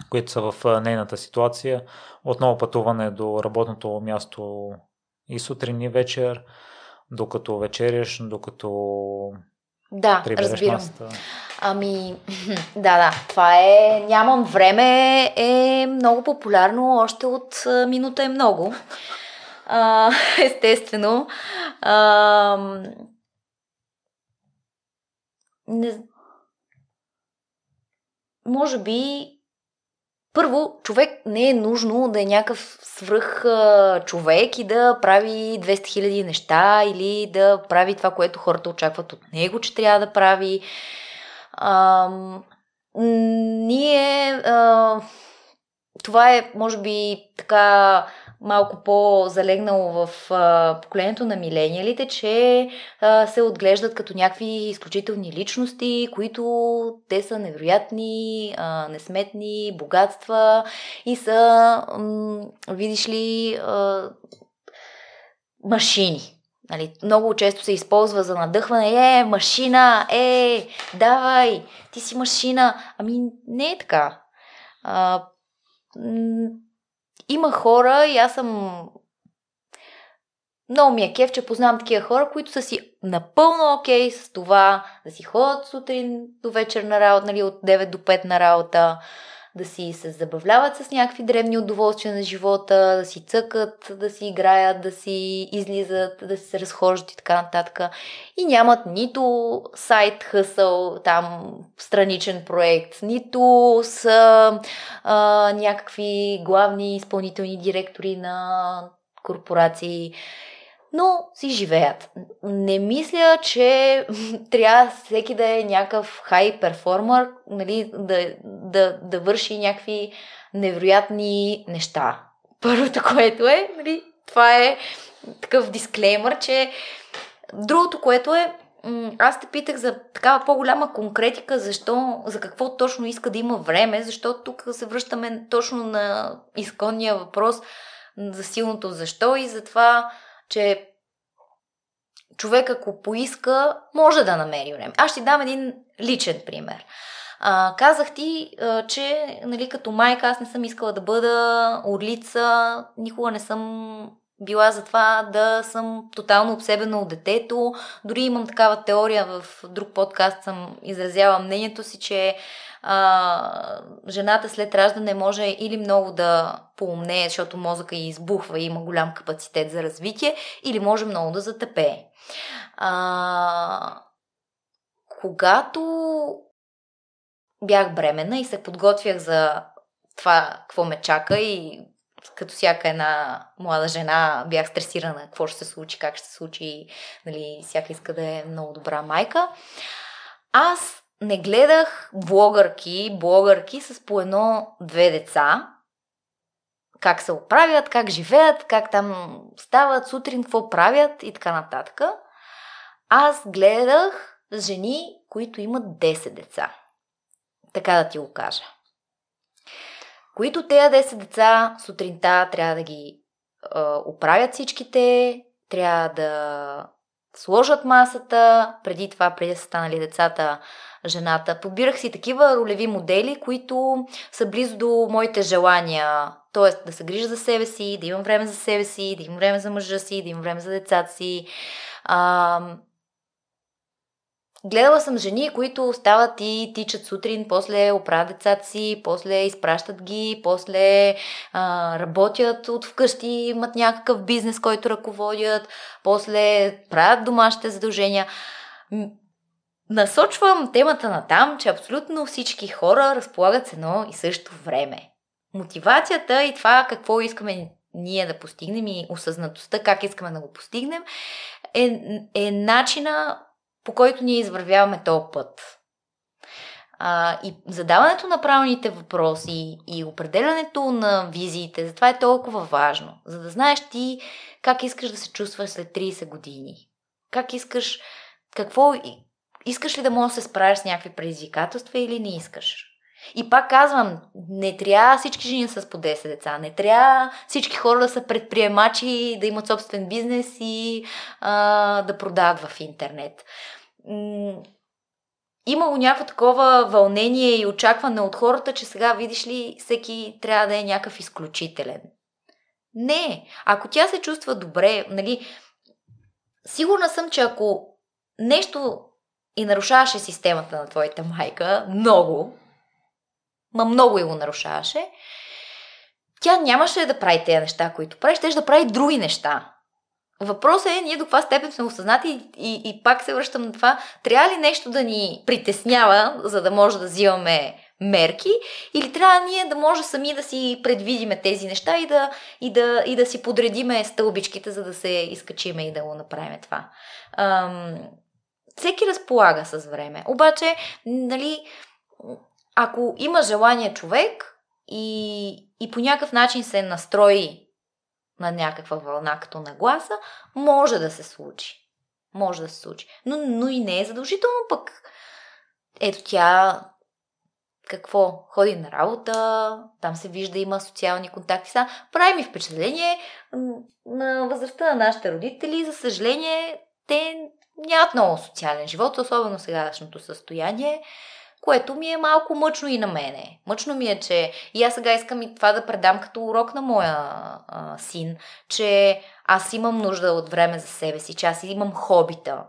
Speaker 1: които са в нейната ситуация. Отново пътуване до работното място и сутрин и вечер, докато вечеряш, докато
Speaker 2: да, разбирам. Масата. Ами, да, да, това е, нямам време, е много популярно, още от минута е много. А, естествено. А, не, може би първо, човек не е нужно да е някакъв свръх човек и да прави 200 000 неща или да прави това, което хората очакват от него, че трябва да прави. А, ние а, това е, може би, така малко по-залегнало в а, поколението на милениалите, че а, се отглеждат като някакви изключителни личности, които те са невероятни, а, несметни, богатства и са, м- видиш ли, а, машини. Нали, много често се използва за надъхване. Е, машина, е, давай, ти си машина. Ами не е така. А, м- има хора и аз съм много ми е кеф, че познавам такива хора, които са си напълно окей okay с това да си ходят сутрин до вечер на работа, нали, от 9 до 5 на работа, да си се забавляват с някакви древни удоволствия на живота, да си цъкат, да си играят, да си излизат, да се разхождат и така нататък. И нямат нито сайт хъсъл, там страничен проект, нито са а, някакви главни изпълнителни директори на корпорации но си живеят. Не мисля, че трябва всеки да е някакъв хай перформер, нали, да, да, да върши някакви невероятни неща. Първото, което е, нали, това е такъв дисклеймър, че другото, което е, аз те питах за такава по-голяма конкретика, защо, за какво точно иска да има време, защото тук се връщаме точно на изконния въпрос за силното защо и за това че човек, ако поиска, може да намери време. Аз ще дам един личен пример. А, казах ти, а, че нали, като майка аз не съм искала да бъда орлица, никога не съм била за това да съм тотално обсебена от детето. Дори имам такава теория в друг подкаст, съм изразяла мнението си, че а, жената след раждане може или много да поумнее, защото мозъка й избухва и има голям капацитет за развитие, или може много да затъпее. А, когато бях бременна и се подготвях за това, какво ме чака и като всяка една млада жена бях стресирана какво ще се случи, как ще се случи, нали, всяка иска да е много добра майка. Аз не гледах блогърки, блогърки с по едно-две деца, как се оправят, как живеят, как там стават сутрин, какво правят и така нататък. Аз гледах жени, които имат 10 деца. Така да ти го кажа. Които тези 10 деца сутринта трябва да ги е, оправят всичките, трябва да сложат масата, преди това, преди да са станали децата, жената. Подбирах си такива ролеви модели, които са близо до моите желания. Тоест да се грижа за себе си, да имам време за себе си, да имам време за мъжа си, да имам време за децата си. А, Гледала съм жени, които стават и тичат сутрин, после оправят децата си, после изпращат ги, после а, работят от вкъщи, имат някакъв бизнес, който ръководят, после правят домашните задължения. Насочвам темата на там, че абсолютно всички хора разполагат с едно и също време. Мотивацията и това какво искаме ние да постигнем и осъзнатостта как искаме да го постигнем е, е начина по който ние извървяваме този път. А, и задаването на правилните въпроси и определянето на визиите, затова е толкова важно, за да знаеш ти как искаш да се чувстваш след 30 години. Как искаш, какво, искаш ли да можеш да се справиш с някакви предизвикателства или не искаш. И пак казвам, не трябва всички жени да са с по 10 деца, не трябва всички хора да са предприемачи, да имат собствен бизнес и а, да продават в интернет. Имало някакво такова вълнение и очакване от хората, че сега, видиш ли, всеки трябва да е някакъв изключителен. Не, ако тя се чувства добре, нали, сигурна съм, че ако нещо и нарушаваше системата на твоята майка, много, ма много и го нарушаваше, тя нямаше да прави тези неща, които прави, ще да прави други неща. Въпросът е ние до каква степен сме осъзнати и, и, и пак се връщам на това, трябва ли нещо да ни притеснява, за да може да взимаме мерки, или трябва ние да може сами да си предвидиме тези неща и да, и да, и да си подредиме стълбичките, за да се изкачиме и да го направим това. Ам, всеки разполага с време. Обаче, нали, ако има желание човек и, и по някакъв начин се настрои на някаква вълна като нагласа, може да се случи. Може да се случи. Но, но и не е задължително пък. Ето тя какво? Ходи на работа, там се вижда, има социални контакти. Са, прави ми впечатление на възрастта на нашите родители. За съжаление, те нямат много социален живот, особено сегашното състояние, което ми е малко мъчно и на мене. Мъчно ми е, че и аз сега искам и това да предам като урок на моя а, син, че аз имам нужда от време за себе си, че аз имам хобита.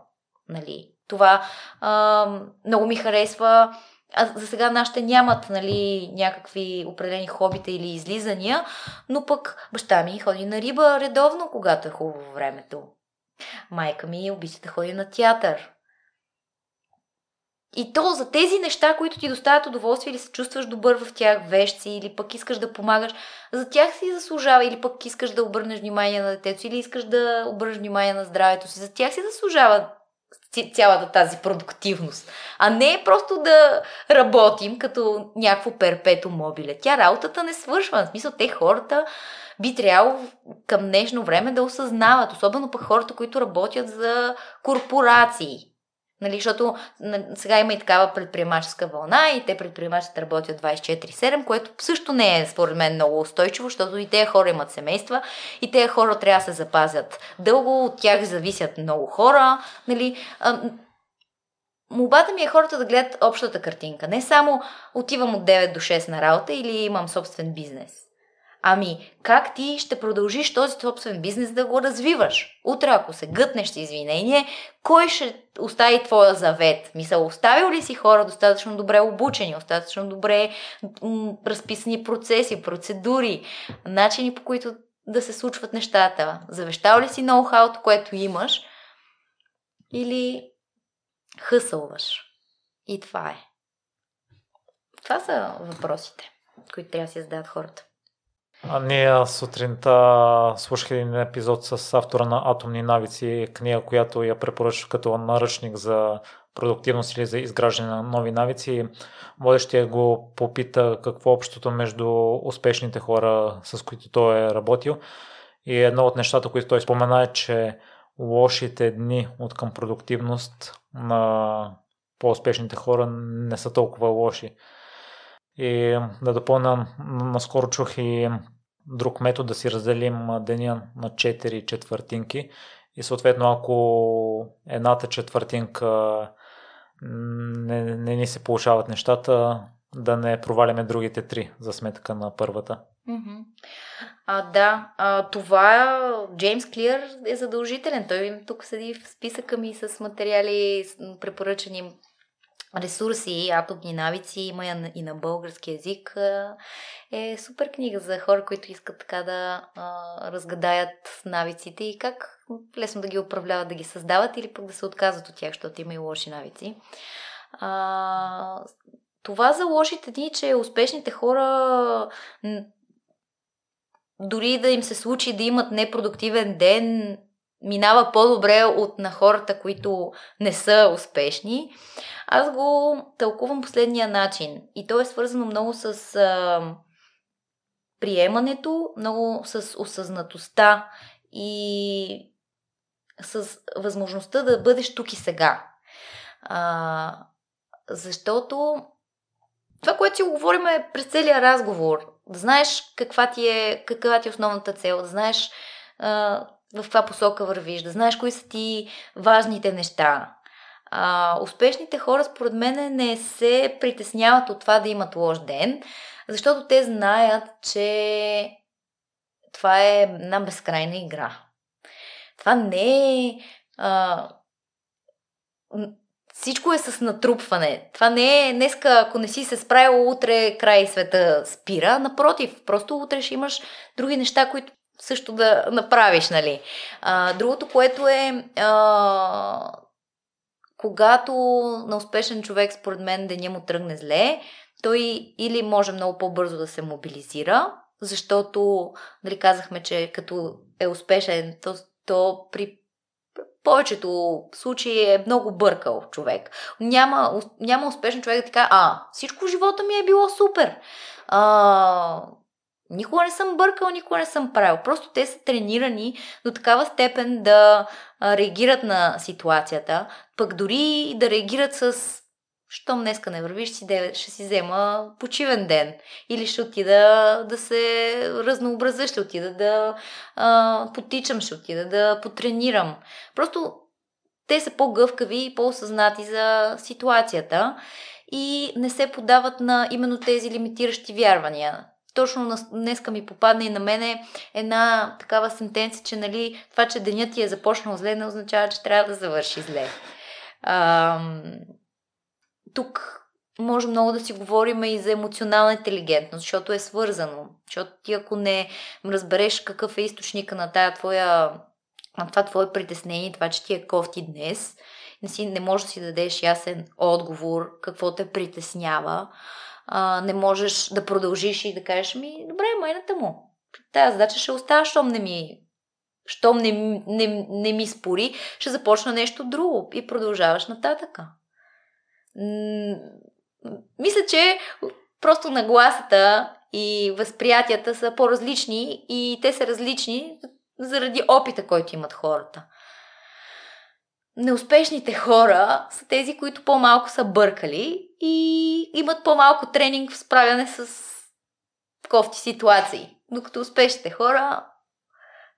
Speaker 2: Нали? Това а, много ми харесва а за сега нашите нямат нали, някакви определени хобита или излизания, но пък баща ми ходи на риба редовно, когато е хубаво времето. Майка ми обича да ходи на театър. И то за тези неща, които ти доставят удоволствие или се чувстваш добър в тях, вещи, или пък искаш да помагаш, за тях си заслужава, или пък искаш да обърнеш внимание на детето или искаш да обърнеш внимание на здравето си, за тях си заслужава цялата тази продуктивност. А не просто да работим като някакво перпето мобиле. Тя работата не свършва. В смисъл, те хората би трябвало към днешно време да осъзнават, особено пък хората, които работят за корпорации. Нали, защото сега има и такава предприемаческа вълна и те предприемачите работят 24-7, което също не е според мен много устойчиво, защото и тези хора имат семейства и тези хора трябва да се запазят дълго, от тях зависят много хора. Нали, Молбата ми е хората да гледат общата картинка. Не само отивам от 9 до 6 на работа или имам собствен бизнес. Ами, как ти ще продължиш този собствен бизнес да го развиваш? Утре, ако се гътнеш извинение, кой ще остави твоя завет? Мисъл, оставил ли си хора достатъчно добре обучени, достатъчно добре м- разписани процеси, процедури, начини по които да се случват нещата? Завещал ли си ноу-хауто, което имаш? Или хъсълваш? И това е. Това са въпросите, които трябва да си зададат хората.
Speaker 1: А ние сутринта слушах един епизод с автора на Атомни навици, книга, която я препоръчва като наръчник за продуктивност или за изграждане на нови навици. Водещия го попита какво е общото между успешните хора, с които той е работил. И едно от нещата, които той спомена е, че лошите дни от към продуктивност на по-успешните хора не са толкова лоши. И да допълня, наскоро чух и друг метод да си разделим деня на 4 четвъртинки и съответно ако едната четвъртинка не, не ни се получават нещата, да не проваляме другите три за сметка на първата.
Speaker 2: А, да, а, това Джеймс Клир е задължителен. Той тук седи в списъка ми с материали, препоръчани ресурси, атомни навици, има и на български язик. Е супер книга за хора, които искат така да а, разгадаят навиците и как лесно да ги управляват, да ги създават или пък да се отказват от тях, защото има и лоши навици. А, това за лошите дни, че успешните хора дори да им се случи да имат непродуктивен ден, минава по-добре от на хората, които не са успешни. Аз го тълкувам последния начин. И то е свързано много с а, приемането, много с осъзнатостта и с възможността да бъдеш тук и сега. А, защото това, което си го говорим е през целия разговор. Да знаеш каква ти е, каква ти е основната цел, да знаеш а, в каква посока вървиш, да знаеш кои са ти важните неща. А, успешните хора, според мен, не се притесняват от това да имат лош ден, защото те знаят, че това е една безкрайна игра. Това не е. А, всичко е с натрупване. Това не е днеска, ако не си се справил, утре край света спира. Напротив, просто утре ще имаш други неща, които също да направиш, нали. А, другото, което е а, когато на успешен човек, според мен, деня му тръгне зле, той или може много по-бързо да се мобилизира, защото, нали, казахме, че като е успешен, то, то при повечето случаи е много бъркал човек. Няма, няма успешен човек да ти каже, а, всичко в живота ми е било супер. А, Никога не съм бъркал, никога не съм правил. Просто те са тренирани до такава степен да реагират на ситуацията, пък дори да реагират с щом днеска не вървиш, ще си взема почивен ден. Или ще отида да се разнообразя, ще отида да а, потичам, ще отида да потренирам. Просто те са по-гъвкави и по-осъзнати за ситуацията и не се подават на именно тези лимитиращи вярвания точно днеска ми попадна и на мене една такава сентенция, че нали, това, че денят ти е започнал зле, не означава, че трябва да завърши зле. А, тук може много да си говорим и за емоционална интелигентност, защото е свързано. Защото ти ако не разбереш какъв е източника на тая твоя на това твое притеснение, това, че ти е кофти днес, не, си, не можеш да си дадеш ясен отговор, какво те притеснява, а, не можеш да продължиш и да кажеш, ми, добре, майната му. Тая задача ще остава, щом не ми щом не, не, не ми спори, ще започна нещо друго и продължаваш нататъка. Мисля, че просто нагласата и възприятията са по-различни и те са различни заради опита, който имат хората. Неуспешните хора са тези, които по-малко са бъркали и имат по-малко тренинг в справяне с кофти ситуации. Докато успешните хора,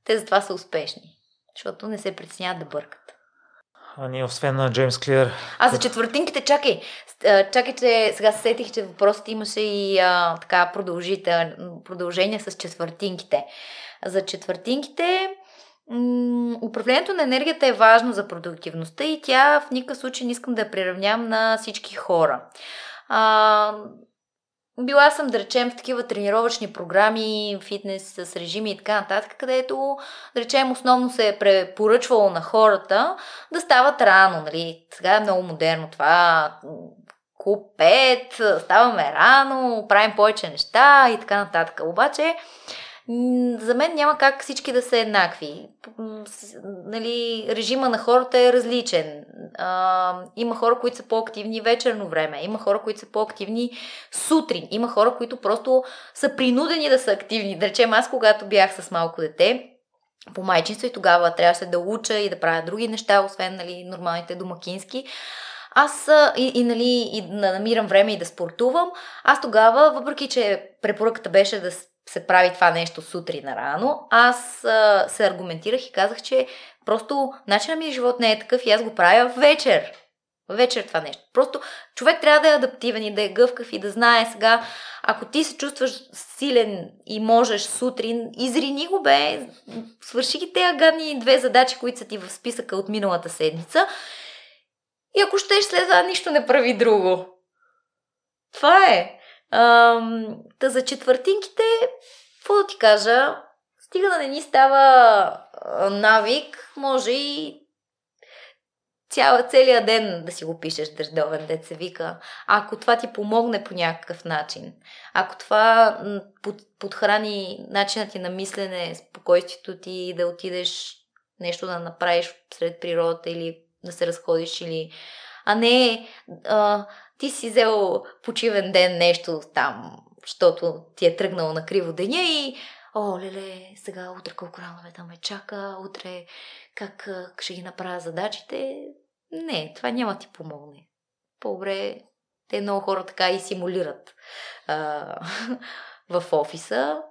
Speaker 2: те затова са успешни, защото не се притесняват да бъркат.
Speaker 1: А ние освен на Джеймс Клир...
Speaker 2: А за четвъртинките, чакай, чакайте, сега се сетих, че въпросът имаше и а, така продължение с четвъртинките. За четвъртинките управлението на енергията е важно за продуктивността и тя в никакъв случай не искам да я приравнявам на всички хора. А, била съм, да речем, в такива тренировъчни програми, фитнес с режими и така нататък, където, да речем, основно се е препоръчвало на хората да стават рано. Нали? Сега е много модерно това. Клуб 5, ставаме рано, правим повече неща и така нататък. Обаче, за мен няма как всички да са еднакви. Нали, режима на хората е различен. А, има хора, които са по-активни вечерно време, има хора, които са по-активни сутрин, има хора, които просто са принудени да са активни. Да речем, аз когато бях с малко дете, по майчинство и тогава трябваше да уча и да правя други неща, освен нали, нормалните домакински. Аз и, и, нали, и намирам време и да спортувам. Аз тогава, въпреки че препоръката беше да се прави това нещо сутрин рано, аз а, се аргументирах и казах, че просто начинът ми живот не е такъв и аз го правя вечер. Вечер това нещо. Просто човек трябва да е адаптивен и да е гъвкав и да знае сега, ако ти се чувстваш силен и можеш сутрин, изрини го бе, свърши ги тези гадни две задачи, които са ти в списъка от миналата седмица и ако щеш след това нищо не прави друго. Това е. Та за четвъртинките, какво да ти кажа, стига да не ни става навик, може и цяла, целият ден да си го пишеш дъждовен се вика. Ако това ти помогне по някакъв начин, ако това под, подхрани начинът ти на мислене, спокойствието ти да отидеш нещо да направиш сред природата или да се разходиш или а не а, ти си взел почивен ден нещо там, защото ти е тръгнало на криво деня и о, леле, сега утре колко рано ме там ме чака, утре как ще ги направя задачите. Не, това няма ти помогне. По-добре те много хора така и симулират а, в офиса.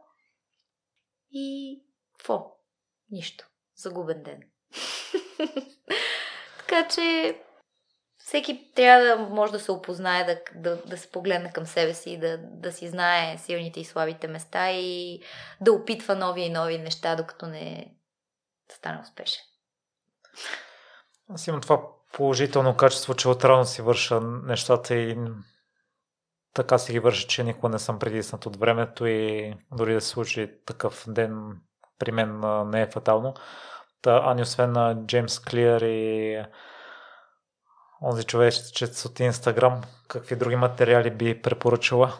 Speaker 2: И какво? Нищо. Загубен ден. така че всеки трябва да може да се опознае, да, да, да се погледне към себе си, да, да си знае силните и слабите места и да опитва нови и нови неща, докато не стане успешен.
Speaker 1: Аз имам това положително качество, че отрано си върша нещата и така си ги върша, че никога не съм притиснат от времето и дори да се случи такъв ден при мен не е фатално. Та, Ани, освен на Джеймс Клиер и онзи човечец от Инстаграм, какви други материали би препоръчала?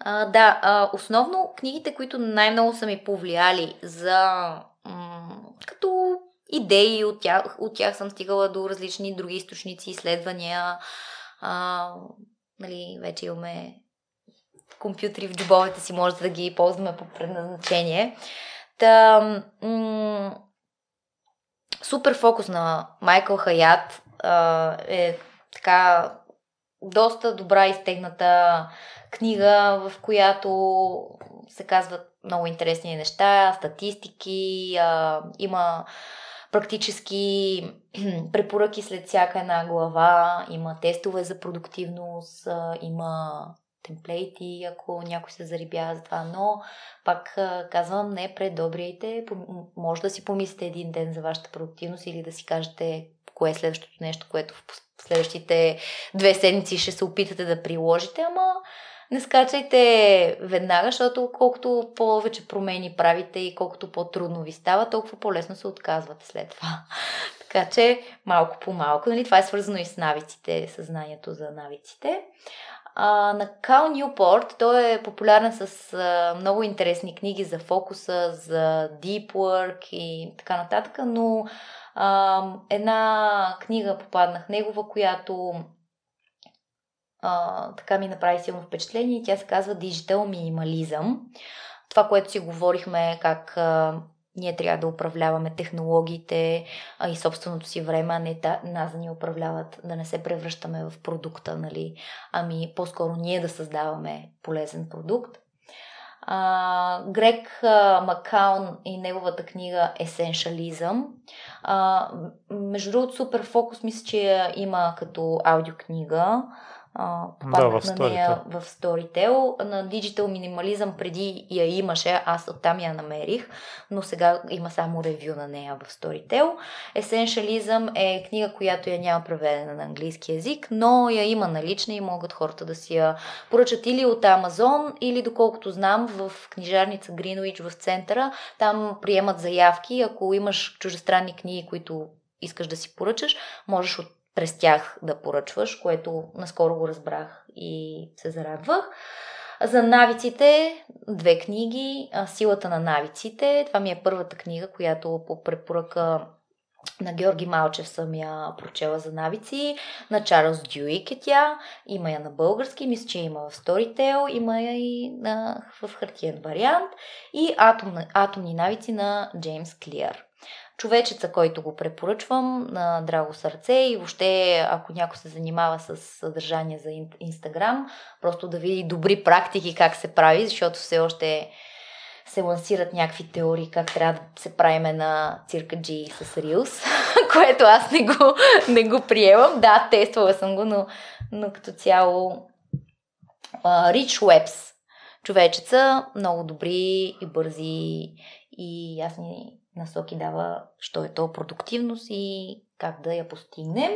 Speaker 2: А, да, а, основно книгите, които най-много са ми повлияли за м- като идеи, от тях, от тях съм стигала до различни други източници, изследвания. А, нали, вече имаме компютри в джобовете си, може да ги ползваме по предназначение. Та, м- супер фокус на Майкъл Хаят е така доста добра изтегната книга, в която се казват много интересни неща, статистики, а, има практически препоръки след всяка една глава, има тестове за продуктивност, а, има темплейти, ако някой се зарибява за това, но пак казвам, не предобряйте, може да си помислите един ден за вашата продуктивност или да си кажете кое е следващото нещо, което в следващите две седмици ще се опитате да приложите, ама не скачайте веднага, защото колкото повече промени правите и колкото по-трудно ви става, толкова по-лесно се отказвате след това. така че малко по малко. Нали? Това е свързано и с навиците, съзнанието за навиците. А, на Кал Ньюпорт той е популярен с а, много интересни книги за фокуса, за deep work и така нататък, но а, една книга попаднах негова, която а, така ми направи силно впечатление. Тя се казва Digital Minimalism. Това, което си говорихме, как а, ние трябва да управляваме технологиите а и собственото си време, а не та, нас да ни управляват, да не се превръщаме в продукта, нали? ами по-скоро ние да създаваме полезен продукт. А, Грег а, Макаун и неговата книга. А, между другото, супер фокус мисля, че има като аудиокнига попаднах да, на нея в Storytel. На Digital Minimalism преди я имаше, аз оттам я намерих, но сега има само ревю на нея в Storytel. Essentialism е книга, която я няма преведена на английски язик, но я има налична и могат хората да си я поръчат или от Амазон, или доколкото знам в книжарница Greenwich в центъра. Там приемат заявки. Ако имаш чужестранни книги, които искаш да си поръчаш, можеш от през тях да поръчваш, което наскоро го разбрах и се зарадвах. За навиците, две книги. Силата на навиците. Това ми е първата книга, която по препоръка на Георги Малчев съм я прочела за навици. На Чарлз Дюик е тя. Има я на български. Мисля, че има в Storytel. Има я и на, в хартиен вариант. И Атом, Атомни навици на Джеймс Клиър човечеца, който го препоръчвам на драго сърце и въобще ако някой се занимава с съдържание за Инстаграм, просто да види добри практики как се прави, защото все още се лансират някакви теории как трябва да се правиме на цирка G с Reels, което аз не го, не го приемам. Да, тествала съм го, но, но като цяло uh, Rich Webs човечеца, много добри и бързи и ясни насоки дава, що е то продуктивност и как да я постигнем.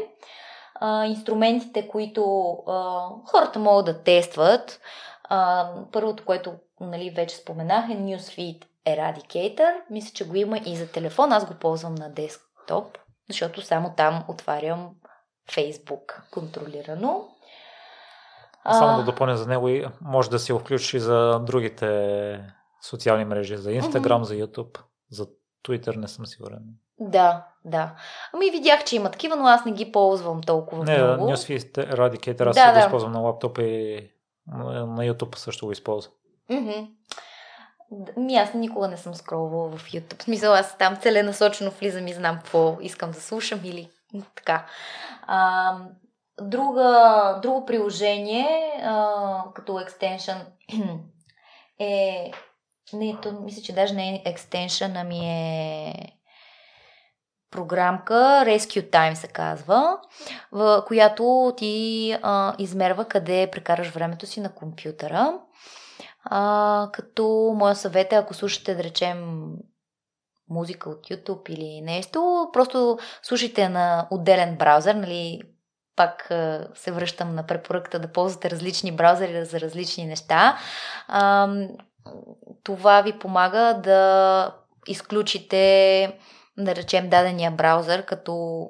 Speaker 2: А, инструментите, които а, хората могат да тестват, а, първото, което нали, вече споменах е Newsfeed Eradicator. Мисля, че го има и за телефон. Аз го ползвам на десктоп, защото само там отварям Facebook контролирано.
Speaker 1: Само да допълня за него и може да си го включи за другите социални мрежи, за Instagram, mm-hmm. за YouTube, за Twitter не съм сигурен.
Speaker 2: Да, да. Ами видях, че има такива, но аз не ги ползвам толкова
Speaker 1: не,
Speaker 2: много.
Speaker 1: Не, Newsfeed Eradicator, аз да, да. го използвам на лаптопа и на YouTube също го използвам.
Speaker 2: Mm-hmm. Ми аз никога не съм скролвала в YouTube. В смисъл, аз там целенасочено влизам и знам какво искам да слушам или така. А, друга, друго приложение а, като екстеншън е не, то мисля, че даже не е екстеншън, ами е програмка, Rescue Time се казва, в която ти а, измерва къде прекараш времето си на компютъра. А, като моя съвет е, ако слушате, да речем, музика от YouTube или нещо, просто слушайте на отделен браузър, нали, пак се връщам на препоръката да ползвате различни браузъри за различни неща. Това ви помага да изключите, да речем, дадения браузър, като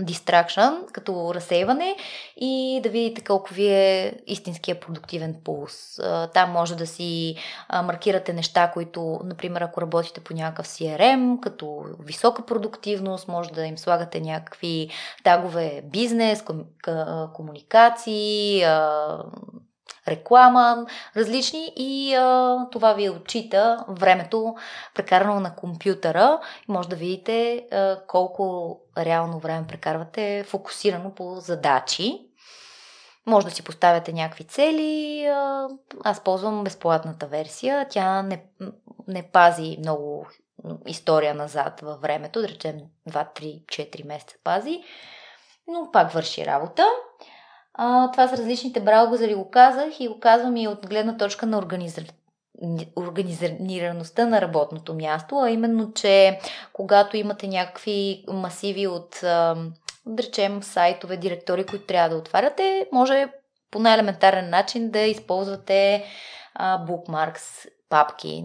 Speaker 2: distraction, като разсейване и да видите колко ви е истинския продуктивен пулс. Там може да си маркирате неща, които, например, ако работите по някакъв CRM, като висока продуктивност, може да им слагате някакви тагове бизнес, комуникации, реклама, различни и а, това ви отчита времето прекарано на компютъра и може да видите а, колко реално време прекарвате фокусирано по задачи. Може да си поставяте някакви цели. Аз ползвам безплатната версия. Тя не, не пази много история назад във времето, да речем 2, 3, 4 месеца пази, но пак върши работа. А, това са различните браузъри, го казах и го казвам и от гледна точка на организа... организираността на работното място, а именно, че когато имате някакви масиви от, да речем, сайтове, директори, които трябва да отваряте, може по най-елементарен начин да използвате bookmarks папки,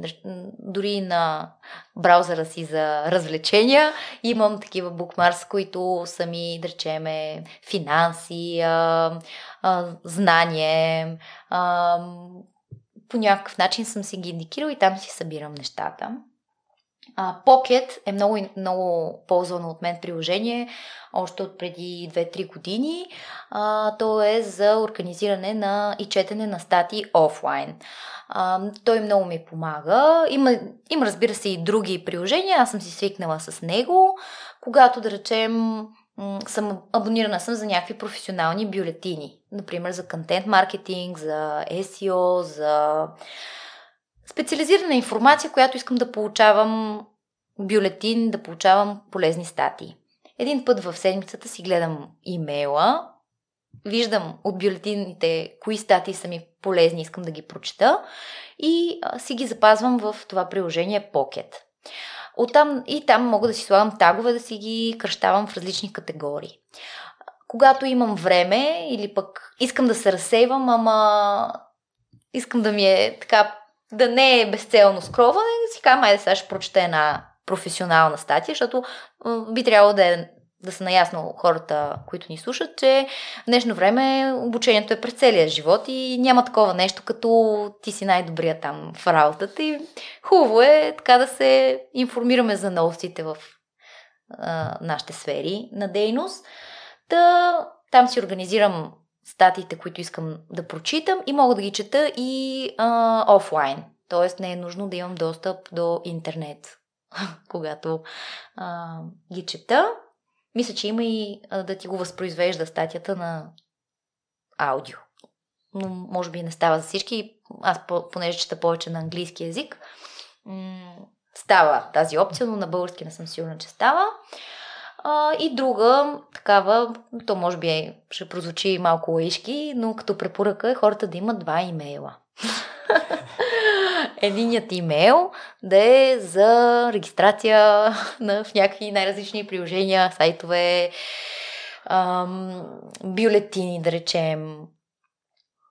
Speaker 2: дори на браузъра си за развлечения. Имам такива букмарс, които са ми, да речеме, финанси, а, а, знание. А, по някакъв начин съм си ги индикирал и там си събирам нещата. А, Pocket е много, много ползвано от мен приложение, още от преди 2-3 години. А, то е за организиране на и четене на статии офлайн. А, той много ми помага. Има, има, разбира се, и други приложения. Аз съм си свикнала с него. Когато, да речем, съм абонирана съм за някакви професионални бюлетини. Например, за контент маркетинг, за SEO, за специализирана информация, която искам да получавам бюлетин, да получавам полезни статии. Един път в седмицата си гледам имейла, виждам от бюлетините кои статии са ми полезни, искам да ги прочета и си ги запазвам в това приложение Pocket. Оттам и там мога да си слагам тагове, да си ги кръщавам в различни категории. Когато имам време или пък искам да се разсейвам, ама искам да ми е така, да не е безцелно скроване, да си казвам, айде сега ще прочета една професионална статия, защото би трябвало да е да са наясно хората, които ни слушат, че в днешно време обучението е през целия живот и няма такова нещо, като ти си най-добрия там в работата. И хубаво е така да се информираме за новостите в а, нашите сфери на дейност. Да, там си организирам статиите, които искам да прочитам и мога да ги чета и а, офлайн. Тоест не е нужно да имам достъп до интернет, когато а, ги чета. Мисля, че има и а, да ти го възпроизвежда статията на аудио. Но може би не става за всички. Аз, понеже чета повече на английски язик, м- става тази опция, но на български не съм сигурна, че става. А, и друга такава, то може би е, ще прозвучи малко лаишки, но като препоръка е хората да имат два имейла. единият имейл да е за регистрация на, в някакви най-различни приложения, сайтове, ам, бюлетини, да речем.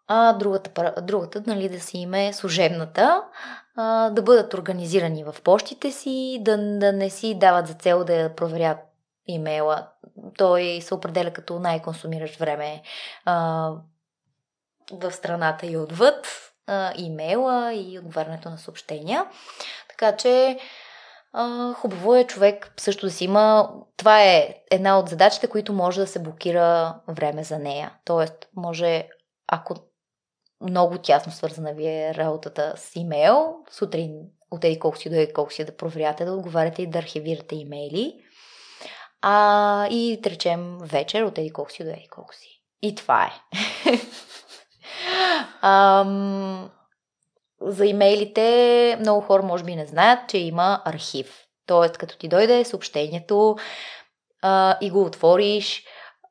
Speaker 2: А другата, другата нали, да си име служебната, а, да бъдат организирани в почтите си, да, да не си дават за цел да проверят имейла. Той се определя като най-консумиращ време а, в страната и отвъд а, имейла и отговарянето на съобщения. Така че а, хубаво е човек също да си има. Това е една от задачите, които може да се блокира време за нея. Тоест, може, ако много тясно свързана ви е работата с имейл, сутрин от колко си до колко си да проверяте, да отговаряте и да архивирате имейли. А, и да речем вечер от еди колко си до еди колко си. И това е. Ам, за имейлите много хора може би не знаят, че има архив. Тоест, като ти дойде съобщението а, и го отвориш,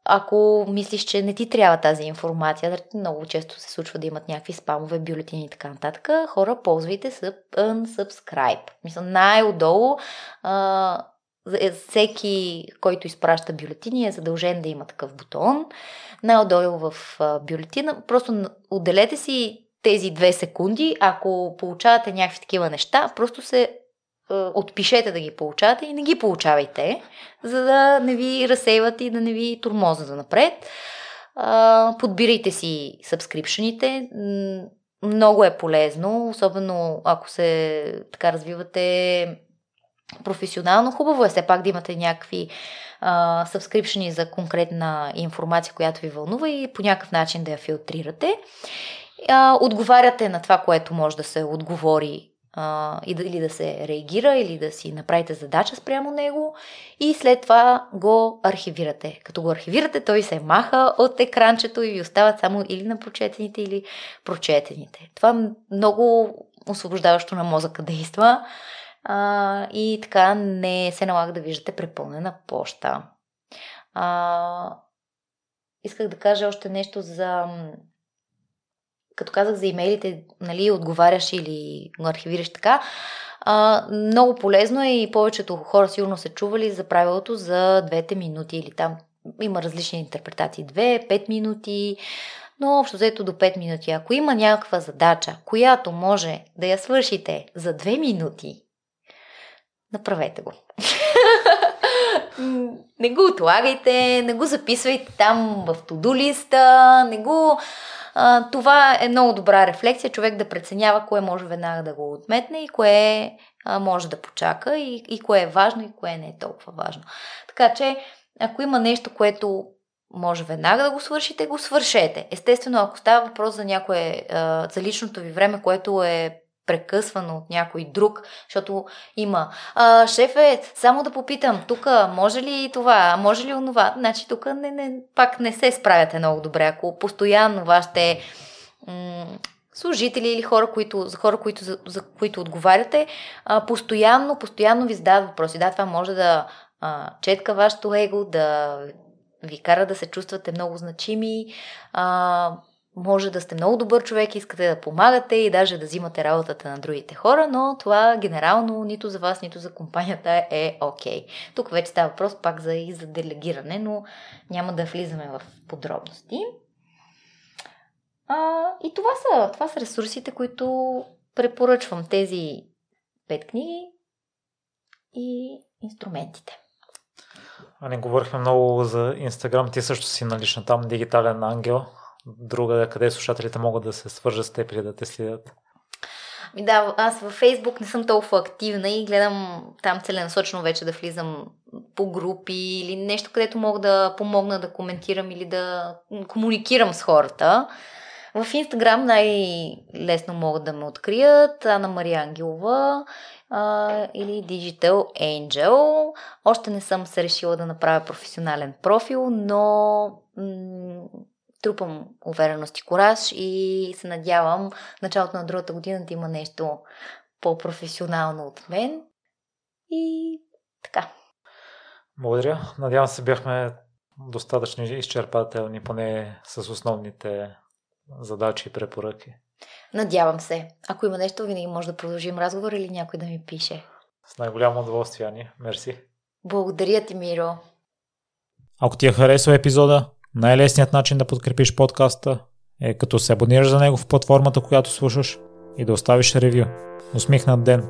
Speaker 2: ако мислиш, че не ти трябва тази информация, много често се случва да имат някакви спамове, бюлетини и така нататък, хора, ползвайте unsubscribe. Мисля, най-отдолу а, всеки, който изпраща бюлетини, е задължен да има такъв бутон. Най-отдолу в бюлетина, просто отделете си тези две секунди, ако получавате някакви такива неща, просто се отпишете да ги получавате и не ги получавайте, за да не ви разсейват и да не ви турмоза за напред. Подбирайте си сабскрипшените. Много е полезно, особено ако се така развивате професионално. Хубаво е все пак да имате някакви сабскрипшени за конкретна информация, която ви вълнува и по някакъв начин да я филтрирате. А, отговаряте на това, което може да се отговори а, да, или да се реагира, или да си направите задача спрямо него и след това го архивирате. Като го архивирате, той се маха от екранчето и ви остават само или на прочетените, или прочетените. Това много освобождаващо на мозъка действа а, и така не се налага да виждате препълнена поща. А, исках да кажа още нещо за като казах за имейлите, нали, отговаряш или го архивираш така, а, много полезно е и повечето хора сигурно са чували за правилото за двете минути или там има различни интерпретации. Две, пет минути, но общо взето до 5 минути. Ако има някаква задача, която може да я свършите за 2 минути, направете го. не го отлагайте, не го записвайте там в туду листа, не го а, това е много добра рефлексия, човек да преценява кое може веднага да го отметне и кое а, може да почака и, и кое е важно и кое не е толкова важно. Така че, ако има нещо, което може веднага да го свършите, го свършете. Естествено, ако става въпрос за някое, за личното ви време, което е прекъсвано от някой друг, защото има а, шефе, само да попитам, тук може ли това, може ли онова, значи тук не, не, пак не се справяте много добре, ако постоянно вашите м- служители или хора, които, за хора, които, за, за които отговаряте, а, постоянно, постоянно ви задават въпроси. Да, това може да а, четка вашето его, да ви кара да се чувствате много значими, а, може да сте много добър човек, искате да помагате и даже да взимате работата на другите хора, но това генерално нито за вас, нито за компанията е окей. Okay. Тук вече става въпрос пак за и за делегиране, но няма да влизаме в подробности. А, и това са, това са ресурсите, които препоръчвам. Тези пет книги и инструментите.
Speaker 1: А не говорихме много за Инстаграм. Ти също си налична там дигитален ангел друга, къде слушателите могат да се свържат с теб или да те следят?
Speaker 2: Да, аз във Фейсбук не съм толкова активна и гледам там целенасочено вече да влизам по групи или нещо, където мога да помогна да коментирам или да комуникирам с хората. В Инстаграм най-лесно могат да ме открият Ана Мария Ангелова а, или Digital Angel. Още не съм се решила да направя професионален профил, но м- трупам увереност и кораж и се надявам началото на другата година да има нещо по-професионално от мен. И така.
Speaker 1: Благодаря. Надявам се бяхме достатъчно изчерпателни, поне с основните задачи и препоръки.
Speaker 2: Надявам се. Ако има нещо, винаги може да продължим разговор или някой да ми пише.
Speaker 1: С най-голямо удоволствие, Ани. Мерси.
Speaker 2: Благодаря ти, Миро.
Speaker 1: Ако ти е харесал епизода, най-лесният начин да подкрепиш подкаста е като се абонираш за него в платформата, която слушаш и да оставиш ревю. Усмихнат ден!